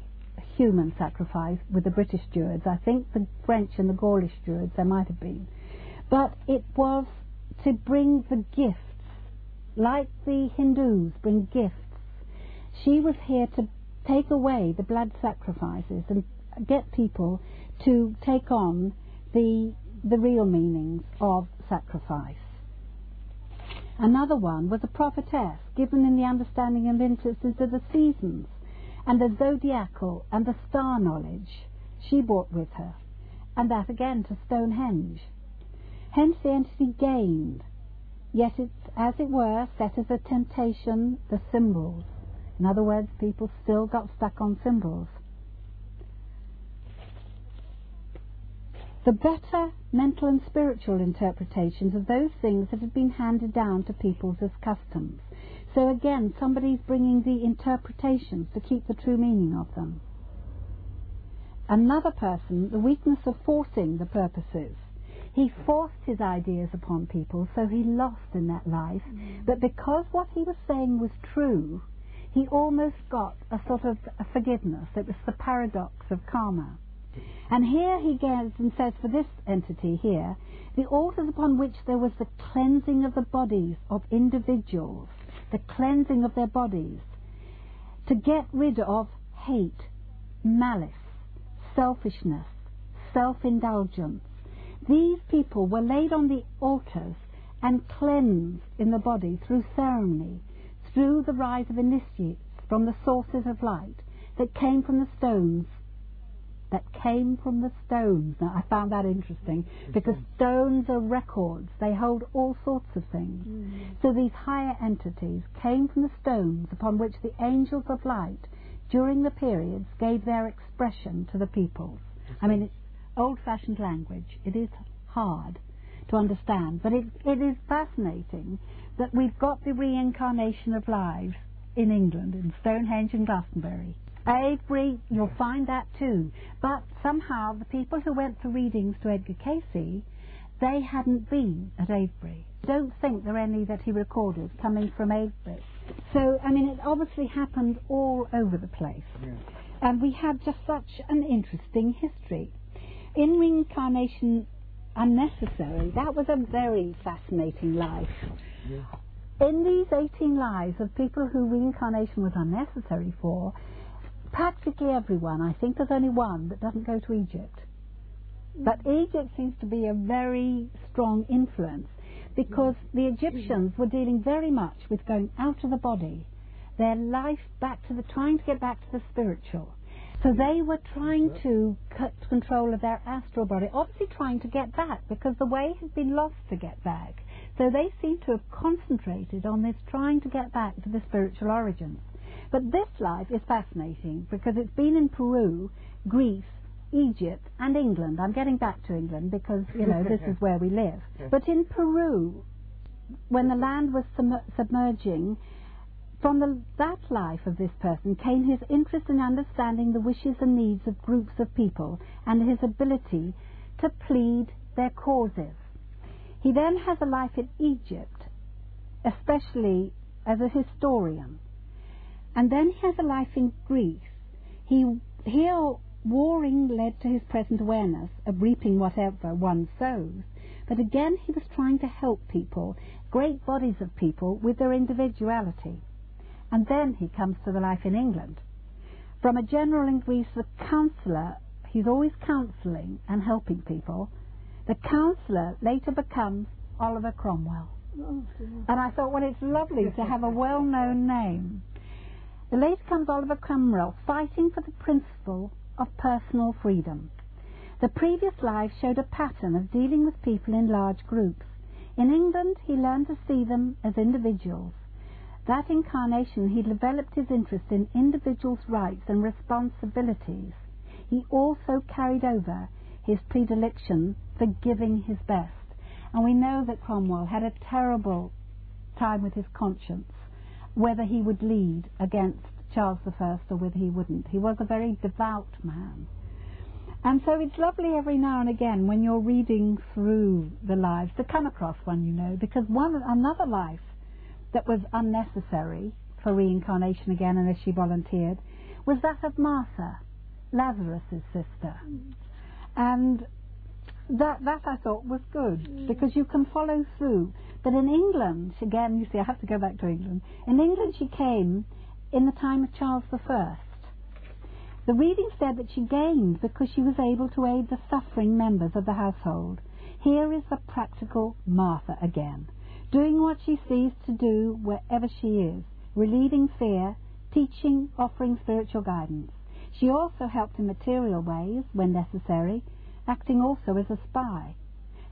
human sacrifice with the British Druids. I think the French and the Gaulish Druids there might have been. But it was to bring the gifts, like the Hindus bring gifts. She was here to take away the blood sacrifices and get people to take on the, the real meanings of sacrifice. Another one was a prophetess given in the understanding of influences of the seasons and the zodiacal and the star knowledge she brought with her, and that again to Stonehenge. Hence the entity gained, yet it's, as it were, set as a temptation the symbols. In other words, people still got stuck on symbols. The better mental and spiritual interpretations of those things that have been handed down to peoples as customs. So again, somebody's bringing the interpretations to keep the true meaning of them. Another person, the weakness of forcing the purposes. He forced his ideas upon people, so he lost in that life. Mm. But because what he was saying was true, he almost got a sort of a forgiveness. It was the paradox of karma. And here he goes and says for this entity here, the altars upon which there was the cleansing of the bodies of individuals the cleansing of their bodies, to get rid of hate, malice, selfishness, self indulgence. These people were laid on the altars and cleansed in the body through ceremony, through the rise of initiates from the sources of light that came from the stones that came from the stones. Now, I found that interesting because stones are records. They hold all sorts of things. Mm. So these higher entities came from the stones upon which the angels of light, during the periods, gave their expression to the peoples. I mean, it's old-fashioned language. It is hard to understand, but it, it is fascinating that we've got the reincarnation of lives in England, in Stonehenge and Glastonbury. Avebury, you'll find that too. But somehow the people who went for readings to Edgar Cayce, they hadn't been at Avebury. Don't think there are any that he recorded coming from Avebury. So, I mean, it obviously happened all over the place. Yeah. And we had just such an interesting history. In Reincarnation Unnecessary, that was a very fascinating life. Yeah. In these 18 lives of people who reincarnation was unnecessary for, practically everyone, I think there's only one that doesn't go to Egypt. But mm. Egypt seems to be a very strong influence because mm. the Egyptians mm. were dealing very much with going out of the body, their life back to the, trying to get back to the spiritual. So they were trying to cut control of their astral body, obviously trying to get back because the way had been lost to get back. So they seem to have concentrated on this trying to get back to the spiritual origins. But this life is fascinating because it's been in Peru, Greece, Egypt, and England. I'm getting back to England because, you know, this is *laughs* where we live. But in Peru, when the land was sum- submerging, from the, that life of this person came his interest in understanding the wishes and needs of groups of people and his ability to plead their causes. He then has a life in Egypt, especially as a historian. And then he has a life in Greece. He, here, warring led to his present awareness of reaping whatever one sows. But again, he was trying to help people, great bodies of people, with their individuality. And then he comes to the life in England. From a general in Greece, the counsellor, he's always counselling and helping people. The counsellor later becomes Oliver Cromwell. Oh, and I thought, well, it's lovely to have a well-known name. The comes Oliver Cromwell fighting for the principle of personal freedom. The previous life showed a pattern of dealing with people in large groups. In England, he learned to see them as individuals. That incarnation, he developed his interest in individuals' rights and responsibilities. He also carried over his predilection for giving his best. And we know that Cromwell had a terrible time with his conscience, whether he would lead against Charles I or whether he wouldn't. He was a very devout man. And so it's lovely every now and again when you're reading through the lives to come across one you know, because one another life that was unnecessary for reincarnation again, unless she volunteered, was that of Martha, Lazarus's sister. Mm. And that that I thought was good mm. because you can follow through. But in England, again, you see, I have to go back to England. In England, she came in the time of Charles I. The reading said that she gained because she was able to aid the suffering members of the household. Here is the practical Martha again, doing what she sees to do wherever she is, relieving fear, teaching, offering spiritual guidance. She also helped in material ways when necessary, acting also as a spy.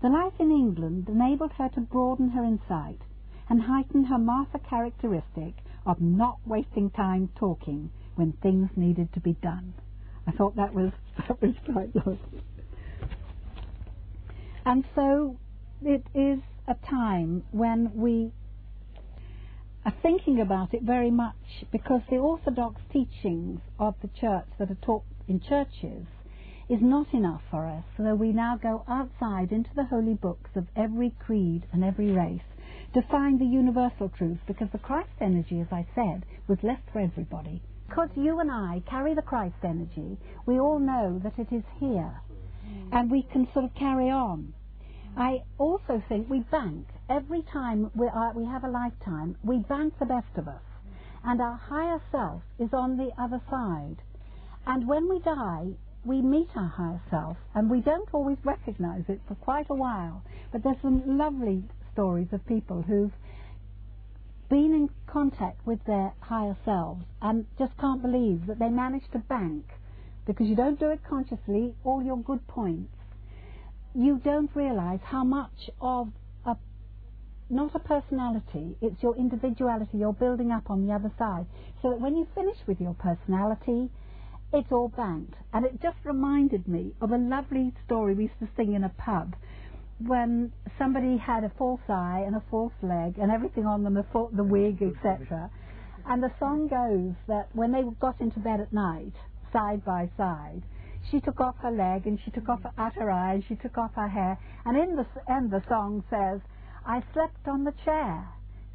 The life in England enabled her to broaden her insight and heighten her Martha characteristic of not wasting time talking when things needed to be done. I thought that was *laughs* that was quite good. And so it is a time when we are thinking about it very much because the orthodox teachings of the church that are taught in churches is not enough for us, so we now go outside into the holy books of every creed and every race to find the universal truth because the Christ energy, as I said, was left for everybody. Because you and I carry the Christ energy, we all know that it is here and we can sort of carry on. I also think we bank. Every time we, are, we have a lifetime, we bank the best of us. And our higher self is on the other side. And when we die, we meet our higher self, and we don't always recognize it for quite a while. But there's some lovely stories of people who've been in contact with their higher selves and just can't believe that they managed to bank because you don't do it consciously all your good points. You don't realize how much of a not a personality, it's your individuality you're building up on the other side. So that when you finish with your personality, it's all banked. And it just reminded me of a lovely story we used to sing in a pub when somebody had a false eye and a false leg and everything on them, the, the wig, etc. And the song goes that when they got into bed at night, side by side, she took off her leg and she took off her eye and she took off her hair. And in the end, the song says, I slept on the chair.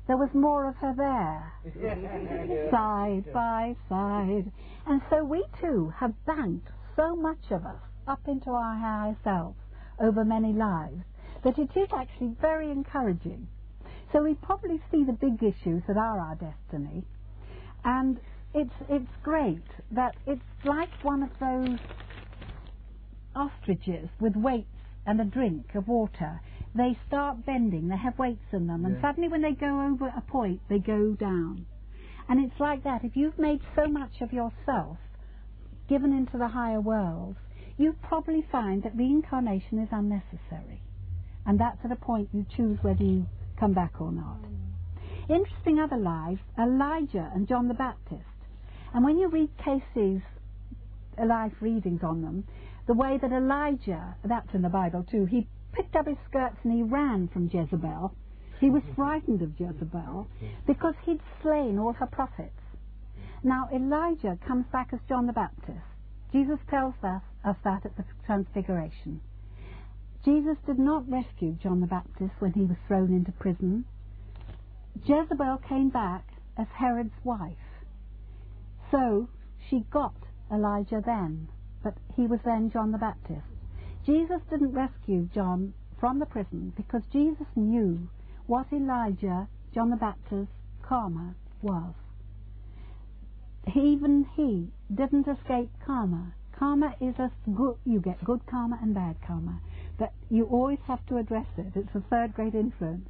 There was more of her there. *laughs* side by side. And so we too have banked so much of us up into our higher selves over many lives that it is actually very encouraging. So we probably see the big issues that are our destiny, and it's it's great that it's like one of those ostriches with weights and a drink of water. They start bending, they have weights in them, and suddenly when they go over a point, they go down. And it's like that. If you've made so much of yourself given into the higher worlds, you probably find that reincarnation is unnecessary. And that's at a point you choose whether you come back or not. Mm. Interesting other lives, Elijah and John the Baptist. And when you read Cayce's life readings on them, the way that Elijah, that's in the Bible too, he picked up his skirts and he ran from Jezebel. He was *laughs* frightened of Jezebel because he'd slain all her prophets. Now Elijah comes back as John the Baptist. Jesus tells us, us that at the Transfiguration. Jesus did not rescue John the Baptist when he was thrown into prison. Jezebel came back as Herod's wife. So she got Elijah then, but he was then John the Baptist. Jesus didn't rescue John from the prison because Jesus knew what Elijah, John the Baptist's karma was even he didn't escape karma. Karma is a good, you get good karma and bad karma, but you always have to address it. It's the third great influence.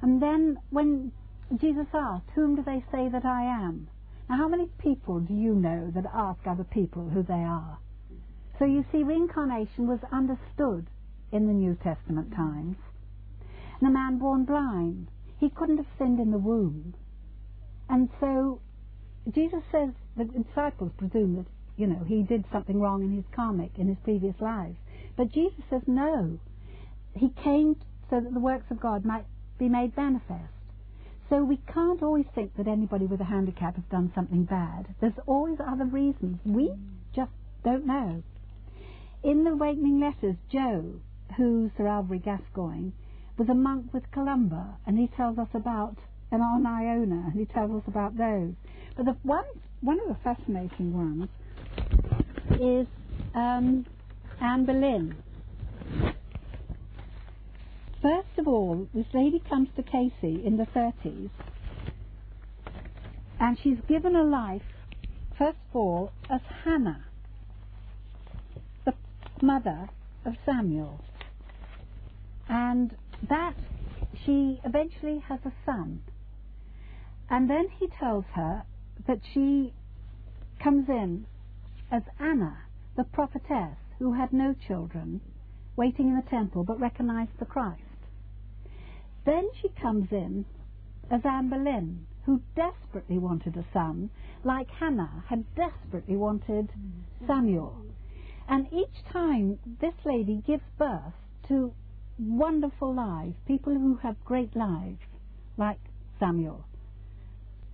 And then when Jesus asked, whom do they say that I am? Now how many people do you know that ask other people who they are? So you see, reincarnation was understood in the New Testament times. And a man born blind, he couldn't have sinned in the womb. And so Jesus says the disciples presume that, you know, he did something wrong in his karmic, in his previous lives. But Jesus says no. He came so that the works of God might be made manifest. So we can't always think that anybody with a handicap has done something bad. There's always other reasons. We just don't know. In the Awakening Letters, Joe, who's Sir Alvary Gascoigne, was a monk with Columba, and he tells us about, and on Iona, and he tells us about those. But the one, one of the fascinating ones is um, Anne Boleyn. First of all, this lady comes to Cayce in the 30s, and she's given a life, first of all, as Hannah, mother of Samuel. And that she eventually has a son. And then he tells her that she comes in as Anna, the prophetess, who had no children, waiting in the temple but recognized the Christ. Then she comes in as Anne Boleyn, who desperately wanted a son, like Hannah had desperately wanted mm. Samuel. And each time this lady gives birth to wonderful lives, people who have great lives, like Samuel.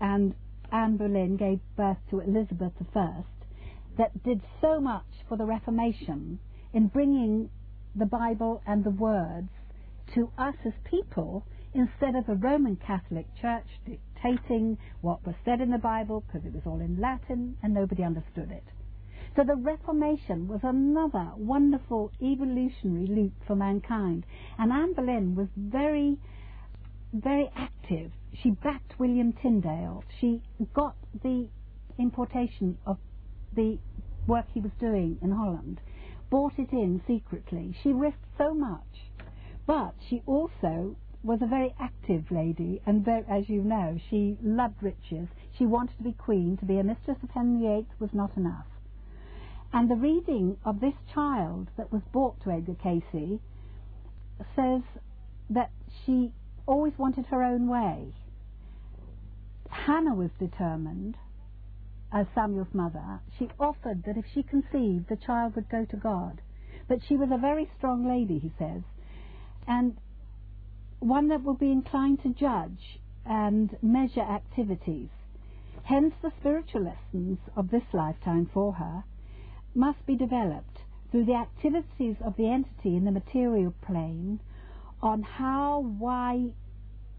And Anne Boleyn gave birth to Elizabeth I, that did so much for the Reformation in bringing the Bible and the words to us as people instead of the Roman Catholic Church dictating what was said in the Bible because it was all in Latin and nobody understood it. So the Reformation was another wonderful evolutionary leap for mankind. And Anne Boleyn was very, very active. She backed William Tyndale. She got the importation of the work he was doing in Holland, bought it in secretly. She risked so much. But she also was a very active lady, and very, as you know, she loved riches. She wanted to be queen. To be a mistress of Henry VIII was not enough. And the reading of this child that was brought to Edgar Cayce says that she always wanted her own way. Hannah was determined, as Samuel's mother, she offered that if she conceived, the child would go to God. But she was a very strong lady, he says, and one that will be inclined to judge and measure activities. Hence the spiritual lessons of this lifetime for her must be developed through the activities of the entity in the material plane on how, why,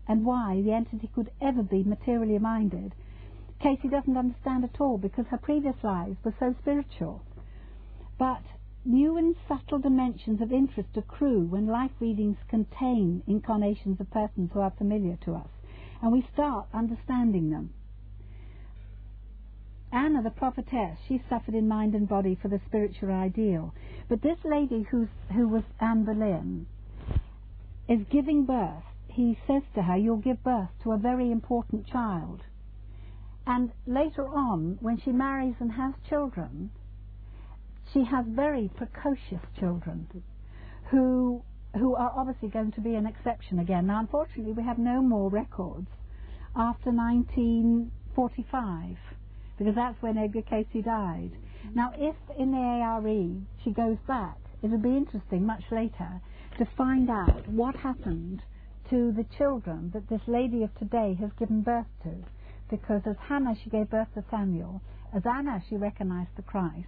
and why the entity could ever be materially minded. Cayce doesn't understand at all because her previous lives were so spiritual. But new and subtle dimensions of interest accrue when life readings contain incarnations of persons who are familiar to us, and we start understanding them. Anna, the prophetess, she suffered in mind and body for the spiritual ideal. But this lady who's, who was Anne Boleyn is giving birth. He says to her, You'll give birth to a very important child. And later on, when she marries and has children, she has very precocious children who, who are obviously going to be an exception again. Now, unfortunately, we have no more records after 1945 because that's when Edgar Cayce died. Now, if in the ARE she goes back, it would be interesting much later to find out what happened to the children that this lady of today has given birth to. Because as Hannah, she gave birth to Samuel, as Anna, she recognized the Christ,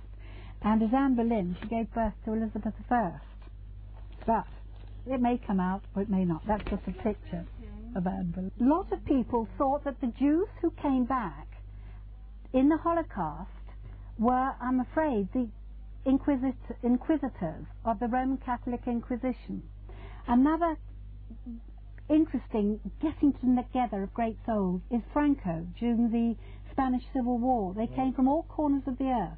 and as Anne Boleyn, she gave birth to Elizabeth I. But it may come out or it may not. That's just a picture of Anne Boleyn. A lot of people thought that the Jews who came back in the Holocaust were, I'm afraid, the inquisit- inquisitors of the Roman Catholic Inquisition. Another interesting getting together of great souls is Franco during the Spanish Civil War. They came from all corners of the earth.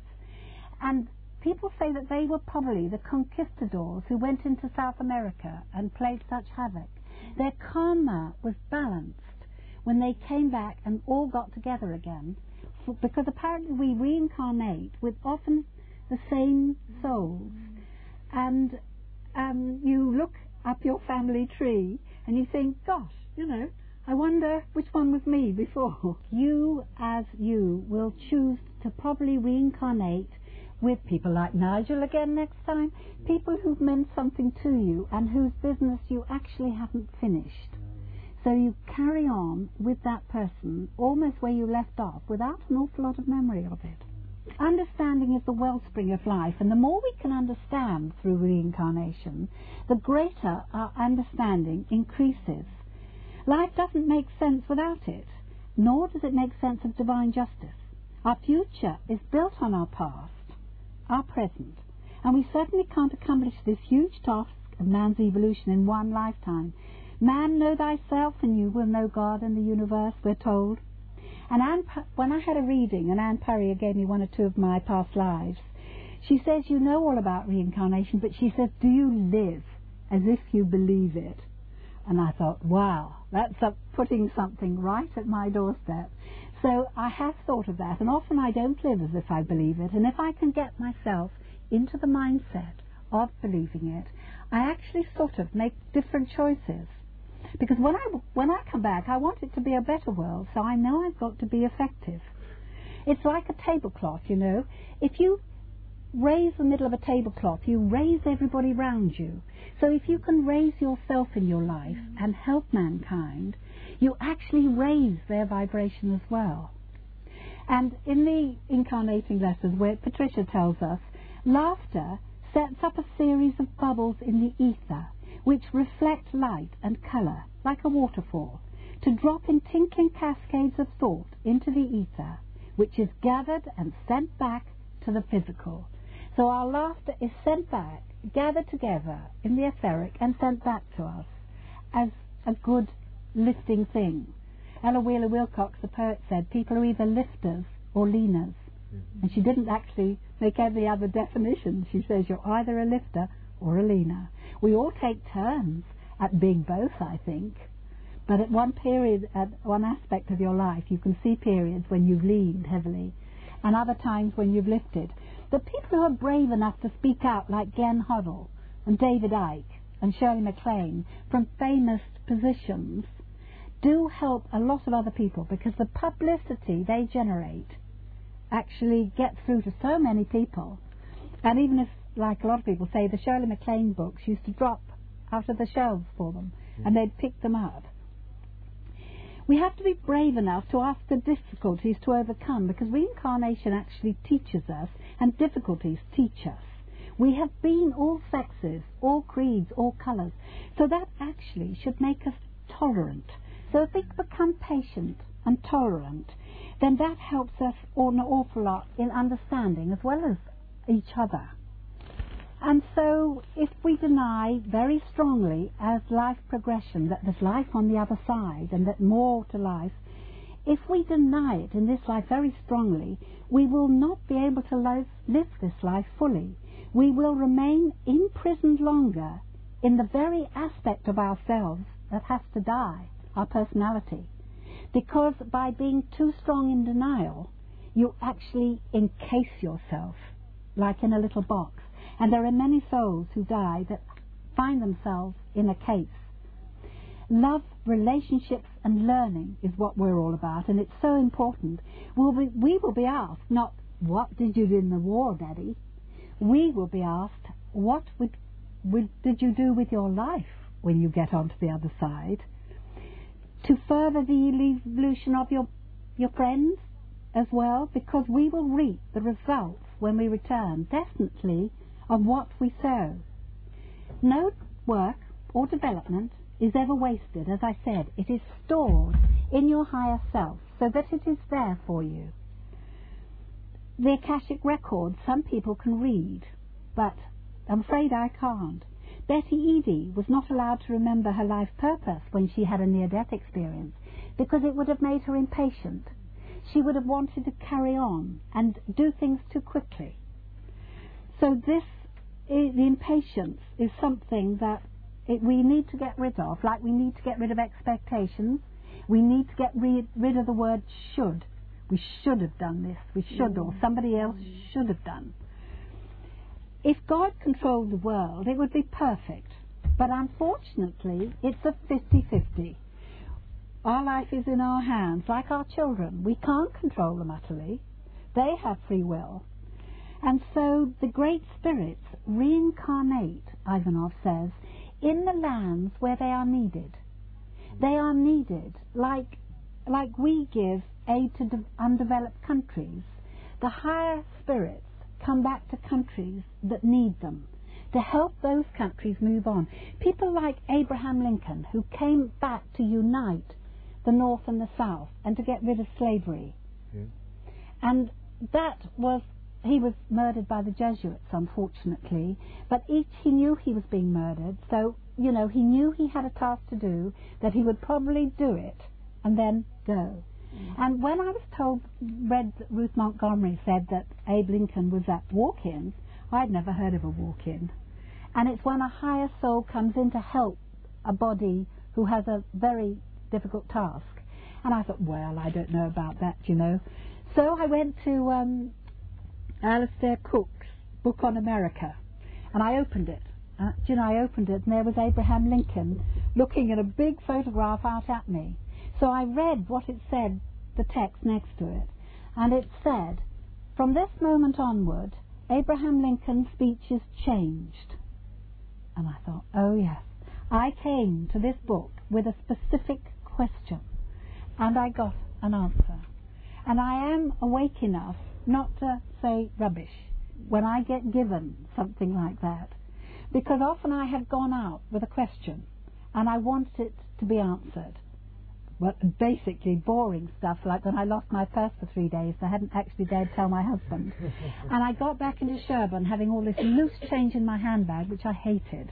And people say that they were probably the conquistadors who went into South America and played such havoc. Their karma was balanced when they came back and all got together again because apparently we reincarnate with often the same souls. And um, you look up your family tree and you think, gosh, you know, I wonder which one was me before. *laughs* You, as you, will choose to probably reincarnate with people like Nigel again next time, people who've meant something to you and whose business you actually haven't finished. So you carry on with that person almost where you left off without an awful lot of memory of it. Understanding is the wellspring of life, and the more we can understand through reincarnation, the greater our understanding increases. Life doesn't make sense without it, nor does it make sense of divine justice. Our future is built on our past, our present, and we certainly can't accomplish this huge task of man's evolution in one lifetime. Man, know thyself, and you will know God and the universe, we're told. And Anne, when I had a reading, and Anne Purrier gave me one or two of my past lives, she says, you know all about reincarnation, but she says, do you live as if you believe it? And I thought, wow, that's putting something right at my doorstep. So I have thought of that, and often I don't live as if I believe it. And if I can get myself into the mindset of believing it, I actually sort of make different choices. Because when I, when I come back, I want it to be a better world, so I know I've got to be effective. It's like a tablecloth, you know. If you raise the middle of a tablecloth, you raise everybody round you. So if you can raise yourself in your life mm. and help mankind, you actually raise their vibration as well. And in the incarnating letters where Patricia tells us, laughter sets up a series of bubbles in the ether which reflect light and colour like a waterfall, to drop in tinkling cascades of thought into the ether, which is gathered and sent back to the physical. So our laughter is sent back, gathered together in the etheric, and sent back to us as a good lifting thing. Ella Wheeler Wilcox, the poet, said people are either lifters or leaners. Mm-hmm. And she didn't actually make any other definition. She says you're either a lifter or a leaner. We all take turns at being both, I think. But at one period, at one aspect of your life, you can see periods when you've leaned heavily, and other times when you've lifted. The people who are brave enough to speak out, like Glenn Hoddle and David Icke and Shirley MacLaine, from famous positions, do help a lot of other people because the publicity they generate actually gets through to so many people. And even if like a lot of people say, the Shirley MacLaine books used to drop out of the shelves for them, mm. and they'd pick them up. We have to be brave enough to ask the difficulties to overcome because reincarnation actually teaches us, and difficulties teach us. We have been all sexes, all creeds, all colours, so that actually should make us tolerant. So if we become patient and tolerant, then that helps us an awful lot in understanding as well as each other. And so, if we deny very strongly as life progression that there's life on the other side and that more to life, if we deny it in this life very strongly, we will not be able to live, live this life fully. We will remain imprisoned longer in the very aspect of ourselves that has to die, our personality. Because by being too strong in denial, you actually encase yourself like in a little box. And there are many souls who die that find themselves in a case. Love, relationships, and learning is what we're all about, and it's so important. We'll be, we will be asked not, What did you do in the war, Daddy? We will be asked, What would, would, did you do with your life when you get onto the other side? To further the evolution of your, your friends as well, because we will reap the results when we return, definitely of what we sow. No work or development is ever wasted. As I said, it is stored in your higher self so that it is there for you. The Akashic records some people can read, but I'm afraid I can't. Betty Eadie was not allowed to remember her life purpose when she had a near-death experience because it would have made her impatient. She would have wanted to carry on and do things too quickly. So this the impatience is something that it, we need to get rid of, like we need to get rid of expectations. We need to get rid, rid of the word should. We should have done this, we should, or mm. somebody else should have done. If God controlled the world, it would be perfect. But unfortunately, it's a 50 50. Our life is in our hands, like our children. We can't control them utterly. They have free will. And so the great spirits reincarnate, Aïvanhov says, in the lands where they are needed. They are needed like, like we give aid to de- undeveloped countries. The higher spirits come back to countries that need them to help those countries move on. People like Abraham Lincoln, who came back to unite the North and the South and to get rid of slavery. Yeah. And that was, he was murdered by the Jesuits, unfortunately, but each, he knew he was being murdered, so, you know, he knew he had a task to do, that he would probably do it and then go. And when I was told, read that Ruth Montgomery said that Abe Lincoln was at walk-ins, I'd never heard of a walk-in. And it's when a higher soul comes in to help a body who has a very difficult task. And I thought, well, I don't know about that, you know. So I went to um, Alistair Cooke's book on America, and I opened it. Uh, you know, I opened it, and there was Abraham Lincoln looking at a big photograph out at me. So I read what it said, the text next to it, and it said, From this moment onward, Abraham Lincoln's speech is changed. And I thought, oh yes, I came to this book with a specific question, and I got an answer. And I am awake enough not to say rubbish when I get given something like that. Because often I have gone out with a question and I want it to be answered. Well, basically boring stuff like when I lost my purse for three days, I hadn't actually dared tell my husband. *laughs* and I got back into Sherborne having all this loose change in my handbag, which I hated.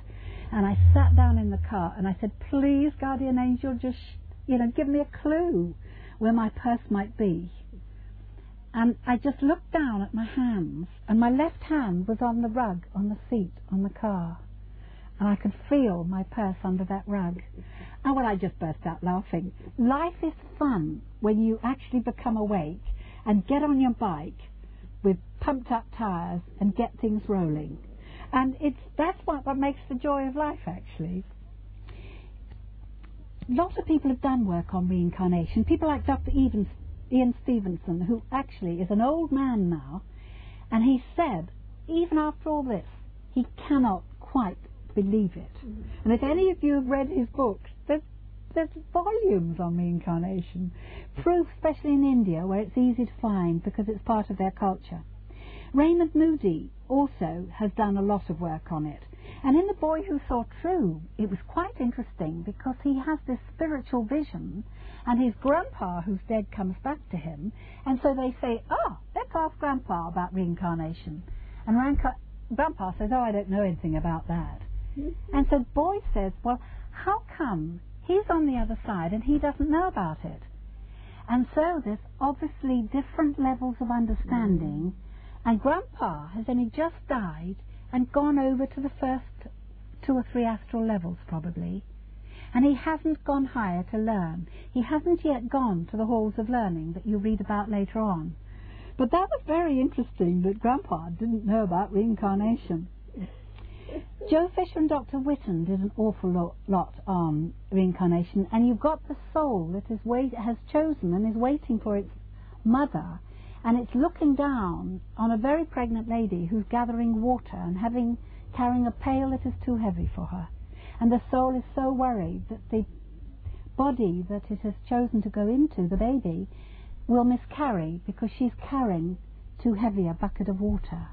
And I sat down in the car and I said, please, guardian angel, just, you know, give me a clue where my purse might be. And I just looked down at my hands, and my left hand was on the rug on the seat on the car. And I could feel my purse under that rug. And well, I just burst out laughing. Life is fun when you actually become awake and get on your bike with pumped up tires and get things rolling. And it's that's what, what makes the joy of life actually. Lots of people have done work on reincarnation. People like Dr. Ian, Ian Stevenson, who actually is an old man now, and he said, even after all this, he cannot quite believe it. Mm. And if any of you have read his books, there's, there's volumes on reincarnation. Proof, especially in India, where it's easy to find because it's part of their culture. Raymond Moody also has done a lot of work on it. And in The Boy Who Saw True, it was quite interesting because he has this spiritual vision, and his grandpa, who's dead, comes back to him, and so they say, oh, let's ask grandpa about reincarnation. And grandpa says, oh, I don't know anything about that. Mm-hmm. And so Boy says, well, how come he's on the other side and he doesn't know about it? And so there's obviously different levels of understanding, mm-hmm. and Grandpa has only just died and gone over to the first two or three astral levels probably. And he hasn't gone higher to learn. He hasn't yet gone to the halls of learning that you read about later on. But that was very interesting that Grandpa didn't know about reincarnation. Joe Fisher and Dr. Whitton did an awful lot, lot on reincarnation, and you've got the soul that is wait, has chosen and is waiting for its mother, and it's looking down on a very pregnant lady who's gathering water and having carrying a pail that is too heavy for her, and the soul is so worried that the body that it has chosen to go into, the baby, will miscarry because she's carrying too heavy a bucket of water.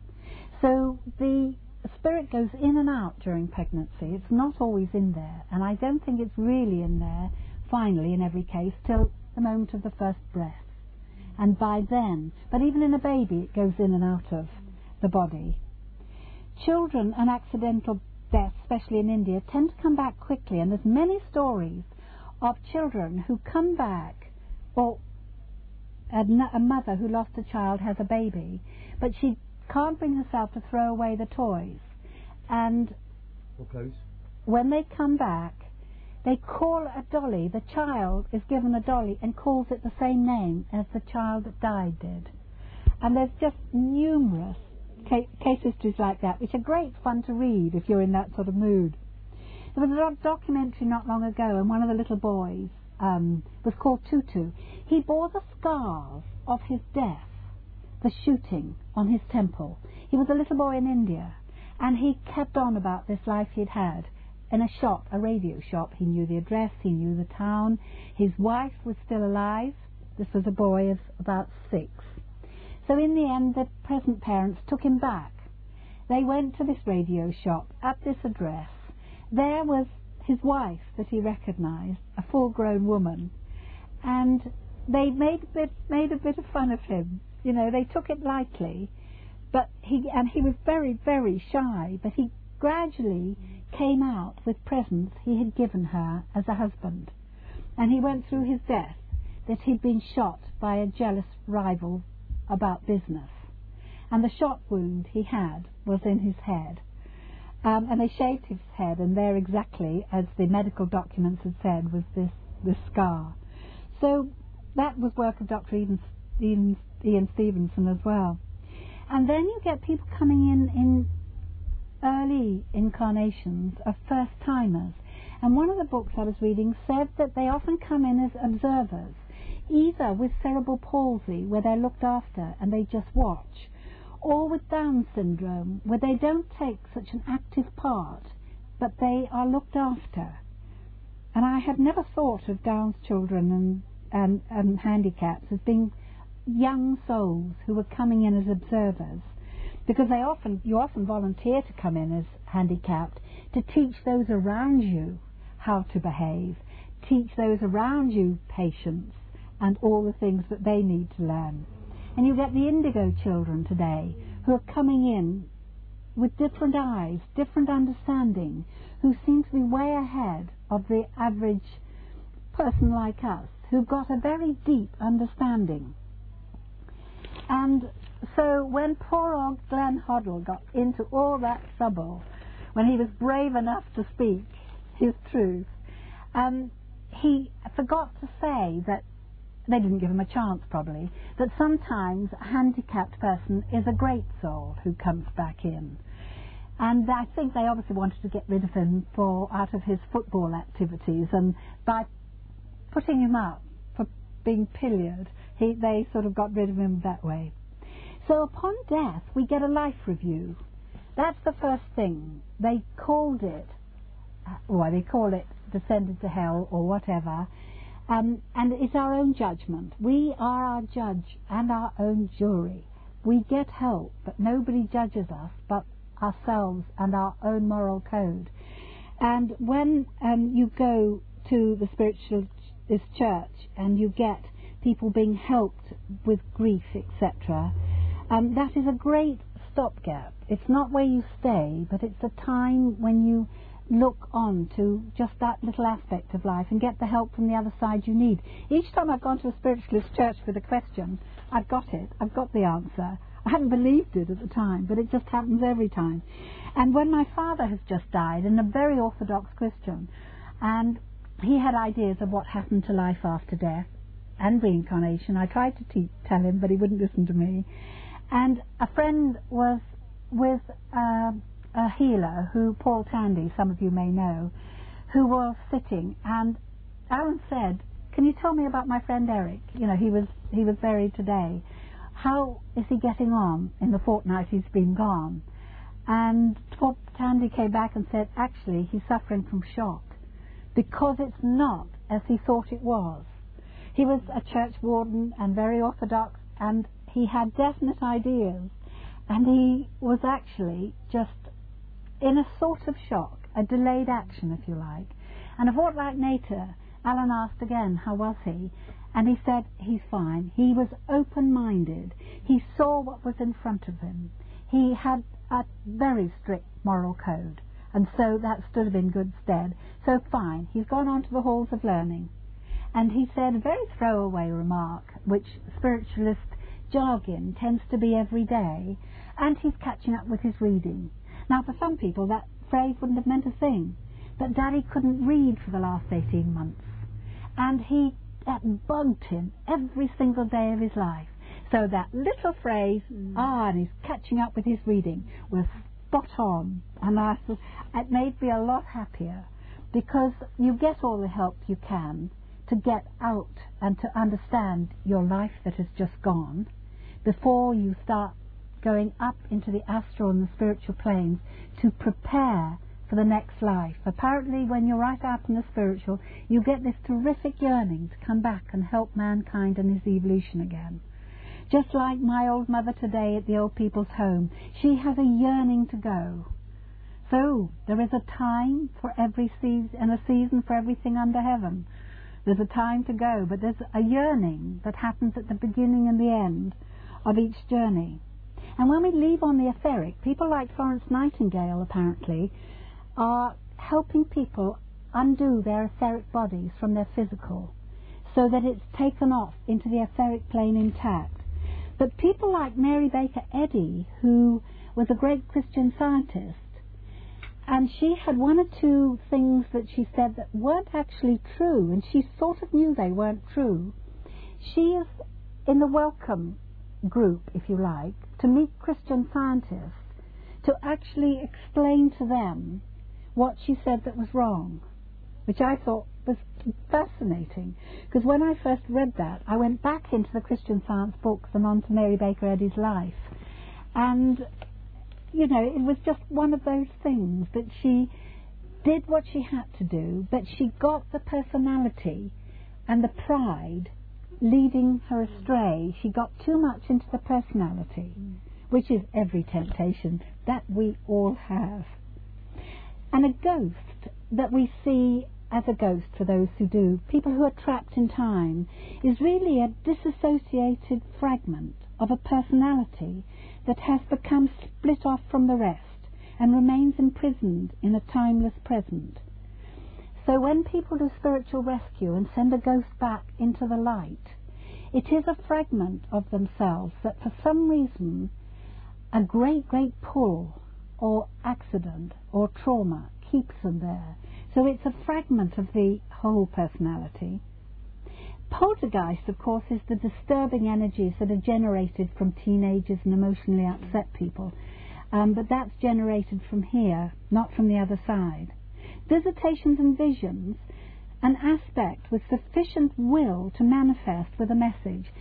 So the spirit goes in and out during pregnancy. It's not always in there, and I don't think it's really in there finally in every case till the moment of the first breath. And by then, but even in a baby, it goes in and out of the body. Children and accidental deaths, especially in India, tend to come back quickly, and there's many stories of children who come back, or a, a mother who lost a child has a baby, but she can't bring herself to throw away the toys. And Or close. when they come back, they call a dolly. The child is given a dolly and calls it the same name as the child that died did. And there's just numerous ca- case histories like that, which are great fun to read if you're in that sort of mood. There was a documentary not long ago, and one of the little boys um, was called Tutu. He bore the scars of his death the shooting on his temple. He was a little boy in India, and he kept on about this life he'd had in a shop, a radio shop. He knew the address, he knew the town. His wife was still alive. This was a boy of about six. So in the end, the present parents took him back. They went to this radio shop at this address. There was his wife that he recognised, a full-grown woman, and they made a bit made a bit of fun of him. You know, they took it lightly, but he and he was very very shy. But he gradually came out with presents he had given her as a husband, and he went through his death that he'd been shot by a jealous rival about business, and the shot wound he had was in his head. Um, and they shaved his head, and there exactly, as the medical documents had said, was this, this scar. So that was work of Dr. Ian, Ian, Ian Stevenson as well. And then you get people coming in in early incarnations of first timers. And one of the books I was reading said that they often come in as observers, either with cerebral palsy, where they're looked after and they just watch, or with Down syndrome, where they don't take such an active part, but they are looked after. And I had never thought of Down's children and, and, and handicaps as being young souls who were coming in as observers, because they often you often volunteer to come in as handicapped to teach those around you how to behave, teach those around you patience and all the things that they need to learn. And you get the indigo children today who are coming in with different eyes, different understanding, who seem to be way ahead of the average person like us, who've got a very deep understanding. And so when poor old Glenn Hoddle got into all that trouble, when he was brave enough to speak his truth, um, he forgot to say that they didn't give him a chance probably, that sometimes a handicapped person is a great soul who comes back in. And I think they obviously wanted to get rid of him for out of his football activities, and by putting him up for being pilloried, he, they sort of got rid of him that way. So upon death, we get a life review. That's the first thing. They called it, or they call it descended to hell or whatever, um, and it's our own judgment. We are our judge and our own jury. We get help, but nobody judges us but ourselves and our own moral code. And when um, you go to the spiritualist church and you get people being helped with grief, etc., um, that is a great stopgap. It's not where you stay, but it's a time when you look on to just that little aspect of life and get the help from the other side you need. Each time I've gone to a spiritualist church with a question, I've got it. I've got the answer. I hadn't believed it at the time, but it just happens every time. And when my father has just died, and a very orthodox Christian, and he had ideas of what happened to life after death and reincarnation. I tried to te- tell him, but he wouldn't listen to me. And a friend was with. Uh, a healer who, Paul Tandy, some of you may know, who was sitting and Alan said, can you tell me about my friend Eric? You know, he was, he was buried today. How is he getting on in the fortnight he's been gone? And Paul Tandy came back and said, actually, he's suffering from shock because it's not as he thought it was. He was a church warden and very orthodox and he had definite ideas and he was actually just in a sort of shock, a delayed action, if you like. And a fortnight later, Alan asked again, how was he? And he said, he's fine. He was open-minded. He saw what was in front of him. He had a very strict moral code. And so that stood him in good stead. So fine, he's gone on to the halls of learning. And he said a very throwaway remark, which spiritualist jargon tends to be every day, and he's catching up with his reading. Now, for some people, that phrase wouldn't have meant a thing. But Daddy couldn't read for the last 18 months. And he, that bugged him every single day of his life. So that little phrase, mm. ah, and he's catching up with his reading, was spot on. And I, it made me a lot happier because you get all the help you can to get out and to understand your life that has just gone before you start going up into the astral and the spiritual planes to prepare for the next life. Apparently, when you're right up in the spiritual, you get this terrific yearning to come back and help mankind and his evolution again. Just like my old mother today at the old people's home, she has a yearning to go. So, there is a time for every season and a season for everything under heaven. There's a time to go, but there's a yearning that happens at the beginning and the end of each journey. And when we leave on the etheric, people like Florence Nightingale apparently are helping people undo their etheric bodies from their physical so that it's taken off into the etheric plane intact. But people like Mary Baker Eddy, who was a great Christian scientist, and she had one or two things that she said that weren't actually true, and she sort of knew they weren't true. She is in the welcome group, if you like, to meet Christian scientists to actually explain to them what she said that was wrong, which I thought was fascinating. Because when I first read that, I went back into the Christian Science books and onto Mary Baker Eddy's life, and you know, it was just one of those things that she did what she had to do, but she got the personality and the pride leading her astray. She got too much into the personality, mm. which is every temptation that we all have. And a ghost that we see as a ghost for those who do, people who are trapped in time, is really a disassociated fragment of a personality that has become split off from the rest and remains imprisoned in a timeless present. So when people do spiritual rescue and send a ghost back into the light, it is a fragment of themselves that for some reason a great, great pull or accident or trauma keeps them there. So it's a fragment of the whole personality. Poltergeist, of course, is the disturbing energies that are generated from teenagers and emotionally upset people. Um, but that's generated from here, not from the other side. Visitations and visions, an aspect with sufficient will to manifest with a message.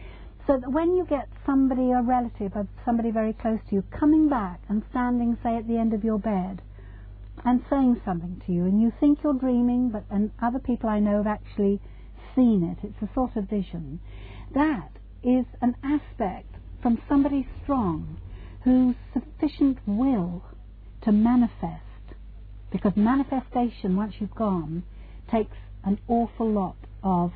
So that when you get somebody, a relative of somebody very close to you, coming back and standing, say, at the end of your bed and saying something to you, and you think you're dreaming, but and other people I know have actually seen it, it's a sort of vision. That is an aspect from somebody strong who's sufficient will to manifest. Because manifestation, once you've gone, takes an awful lot of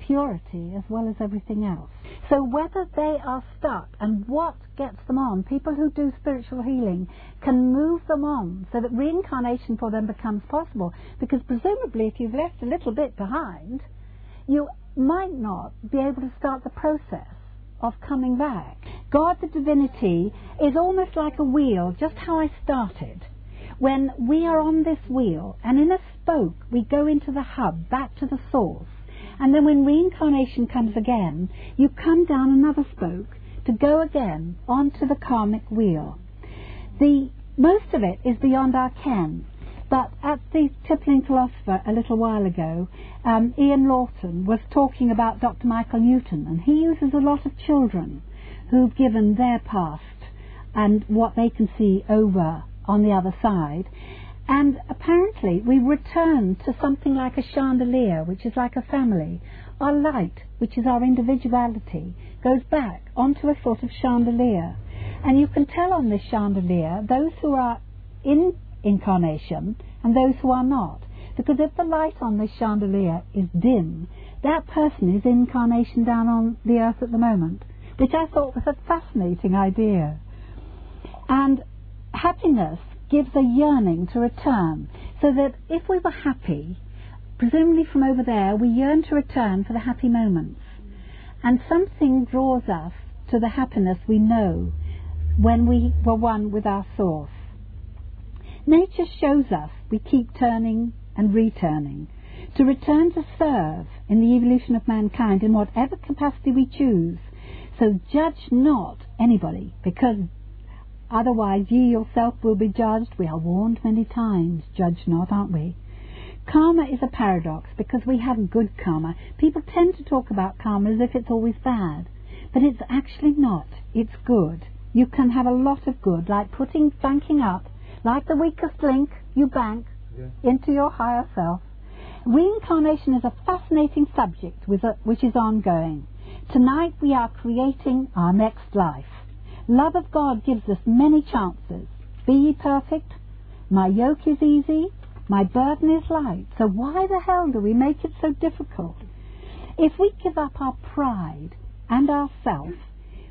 purity as well as everything else. So whether they are stuck and what gets them on, people who do spiritual healing can move them on so that reincarnation for them becomes possible. Because presumably if you've left a little bit behind, you might not be able to start the process of coming back. God, the divinity, is almost like a wheel, just how I started. When we are on this wheel, and in a spoke, we go into the hub, back to the source. And then when reincarnation comes again, you come down another spoke to go again onto the karmic wheel. The most of it is beyond our ken. But at the Tippling Philosopher a little while ago, um, Ian Lawton was talking about Dr. Michael Newton, and he uses a lot of children who've given their past and what they can see over on the other side. And apparently, we return to something like a chandelier, which is like a family. Our light, which is our individuality, goes back onto a sort of chandelier. And you can tell on this chandelier those who are in incarnation and those who are not. Because if the light on this chandelier is dim, that person is incarnation down on the earth at the moment, which I thought was a fascinating idea. And happiness gives a yearning to return, so that if we were happy, presumably from over there, we yearn to return for the happy moments. And something draws us to the happiness we know when we were one with our source. Nature shows us we keep turning and returning to return to serve in the evolution of mankind in whatever capacity we choose. So judge not anybody, because otherwise ye yourself will be judged. We are warned many times, judge not, aren't we? Karma is a paradox because we have good karma. People tend to talk about karma as if it's always bad. But it's actually not. It's good. You can have a lot of good, like putting banking up, like the weakest link, you bank Yeah. into your higher self. Reincarnation is a fascinating subject with a, which is ongoing. Tonight we are creating our next life. Love of God gives us many chances. Be ye perfect. My yoke is easy. My burden is light. So why the hell do we make it so difficult? If we give up our pride and our self,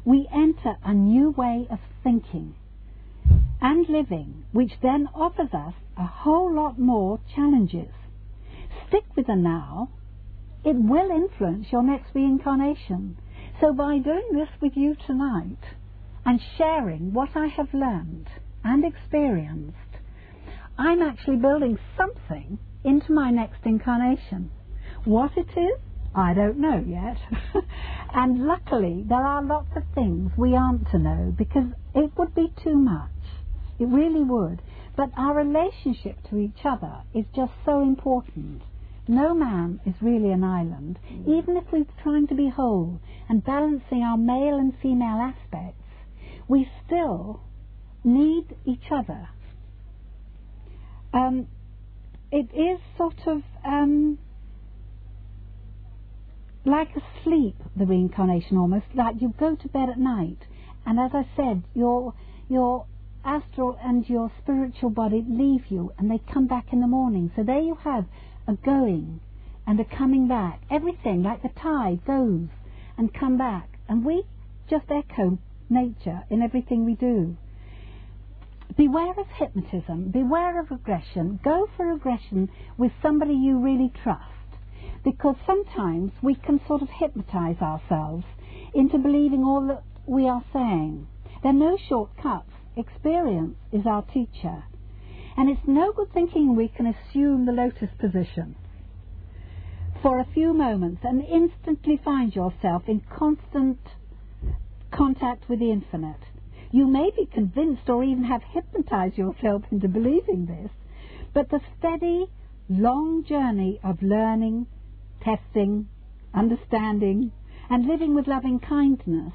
we enter a new way of thinking and living, which then offers us a whole lot more challenges. Stick with the now. It will influence your next reincarnation. So by doing this with you tonight and sharing what I have learned and experienced, I'm actually building something into my next incarnation. What it is, I don't know yet. *laughs* and luckily, there are lots of things we aren't to know because it would be too much. It really would. But our relationship to each other is just so important. No man is really an island. Even if we're trying to be whole and balancing our male and female aspects, we still need each other. Um, it is sort of um, like a sleep, the reincarnation almost. Like you go to bed at night, and as I said, your your astral and your spiritual body leave you, and they come back in the morning. So there you have a going and a coming back. Everything like the tide goes and come back, and we just echo nature in everything we do. Beware of hypnotism, beware of regression. Go for regression with somebody you really trust. Because sometimes we can sort of hypnotize ourselves into believing all that we are saying. There are no shortcuts. Experience is our teacher. And it's no good thinking we can assume the lotus position for a few moments and instantly find yourself in constant contact with the infinite. You may be convinced or even have hypnotized yourself into believing this, but the steady, long journey of learning, testing, understanding, and living with loving kindness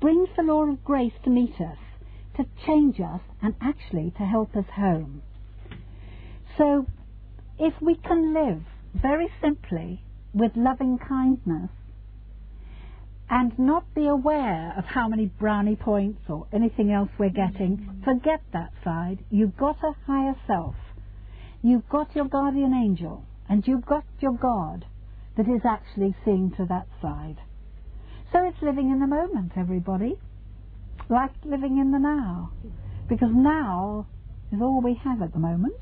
brings the law of grace to meet us, to change us, and actually to help us home. So, if we can live very simply with loving kindness and not be aware of how many brownie points or anything else we're getting, forget that side. You've got a higher self. You've got your guardian angel and you've got your God that is actually seeing to that side. So it's living in the moment, everybody. Like living in the now. Because now is all we have at the moment.